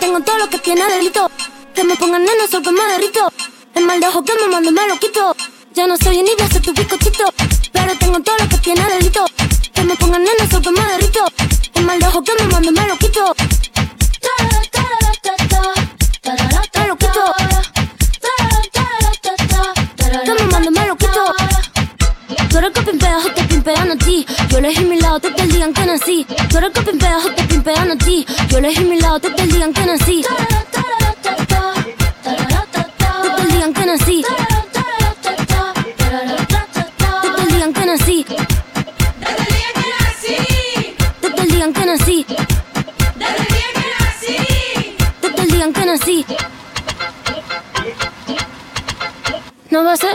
Tengo todo lo que tiene delito. Que me pongan nena, soy que me derrito. El mal de ojo que me mando me lo quito. Yo no soy envidia, soy tu bizcochito.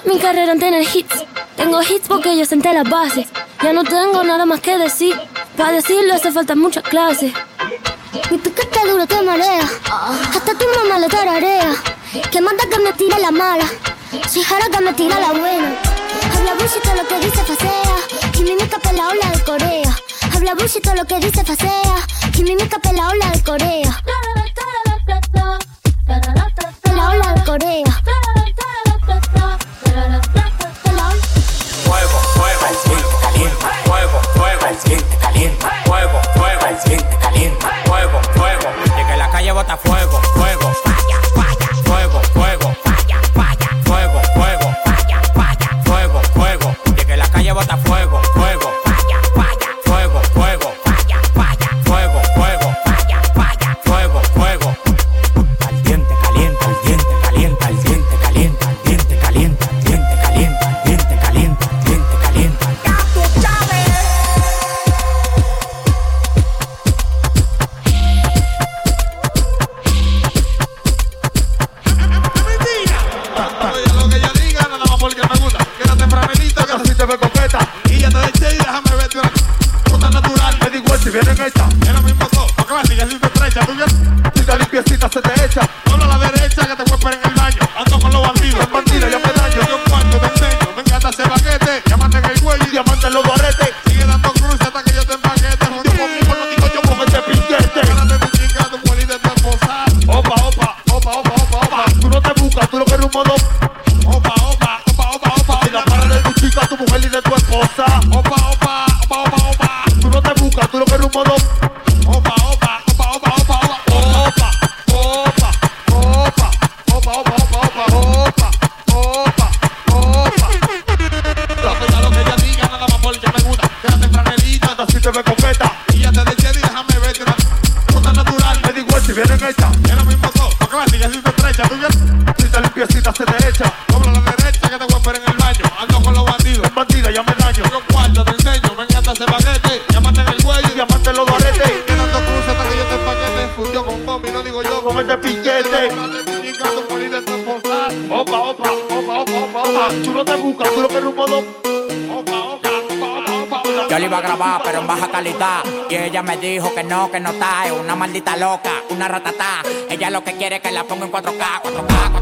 Mi carrera en tener hits. Tengo hits porque yo senté las bases. Ya no tengo nada más que decir. Para decirlo hace falta mucha clase. Mi piquete duro te marea. Hasta tu mamá le tararea. Que manda que me tira la mala. Soy jara que me tira la buena. Habla bullshit lo que dice facea. Y mi mica la ola de Corea. Habla bullshit lo que dice facea. Y mi mica la ola de Corea. La ola de Corea. calienta, fuego, fuego. El swing fuego, fuego. De que la calle bota fuego, fuego. Me dijo que no, que no está. Es una maldita loca, una ratata. Ella lo que quiere es que la ponga en 4K, 4K, 4K, 4K,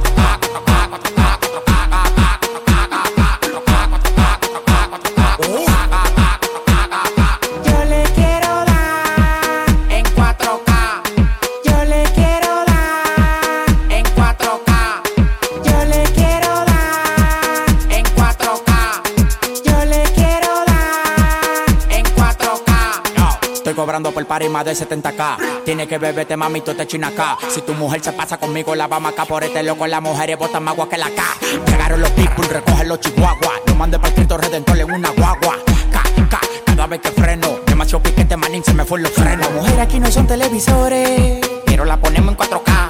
party más de 70k. Tiene que beberte, mami, tú te china acá. Si tu mujer se pasa conmigo, la vamos acá por este loco. Las mujeres botan más agua que la K. Llegaron los people, recogen los chihuahuas. Yo mandé para Cristo Redentor en una guagua. K, K, cada vez que freno. Demasiado piquete, manín, se me fue los frenos. Las mujeres aquí no son televisores Pero la ponemos en 4K.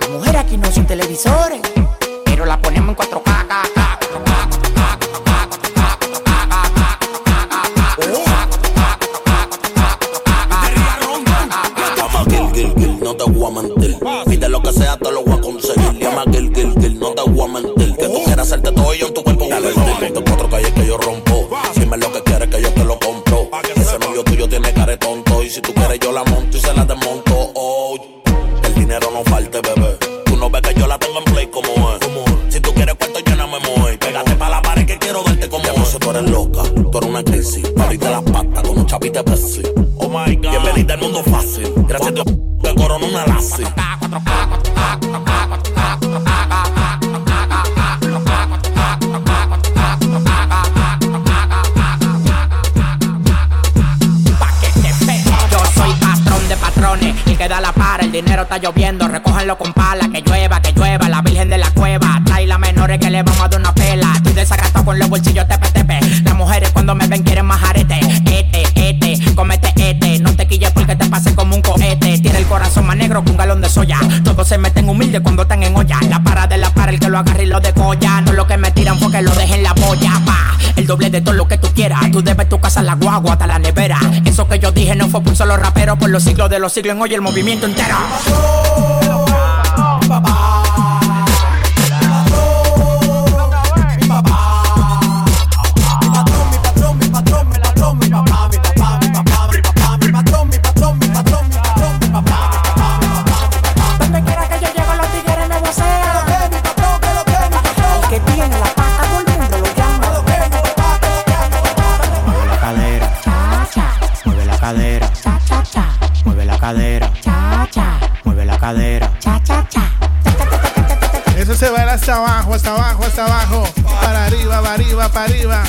Las mujeres aquí no son televisores Pero la ponemos en 4K. Hacerte todo ello en tu cuerpo. Dale, dale, de cuatro calles que yo rompo. Está lloviendo, recójanlo con pala, que llueva, que llueva, la virgen de la cueva, trae las menores que le vamos a dar una pela, estoy desagratado con los bolsillos tepe tepe, las mujeres cuando me ven quieren más arete, este, este, comete este, no te quilles porque te pase como un cohete, tiene el corazón más negro que un galón de soya, todos se meten humildes cuando están en olla, la para de la para, el que lo agarre y lo decolla, no lo que me tiran porque lo dejen la polla, pa, doble de todo lo que tú quieras, tú debes tu casa, la guagua, hasta la nevera, eso que yo dije no fue por un solo rapero, por los siglos de los siglos en hoy el movimiento entero. Hasta abajo, hasta abajo, hasta abajo. Para arriba, para arriba, para arriba.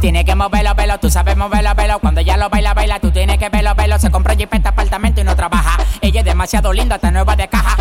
Tiene que moverlo, velo, tú sabes moverlo, velo. Cuando ella lo baila, baila, tú tienes que verlo, velo. Se compra jipeta, apartamento y no trabaja. Ella es demasiado linda, está nueva de caja.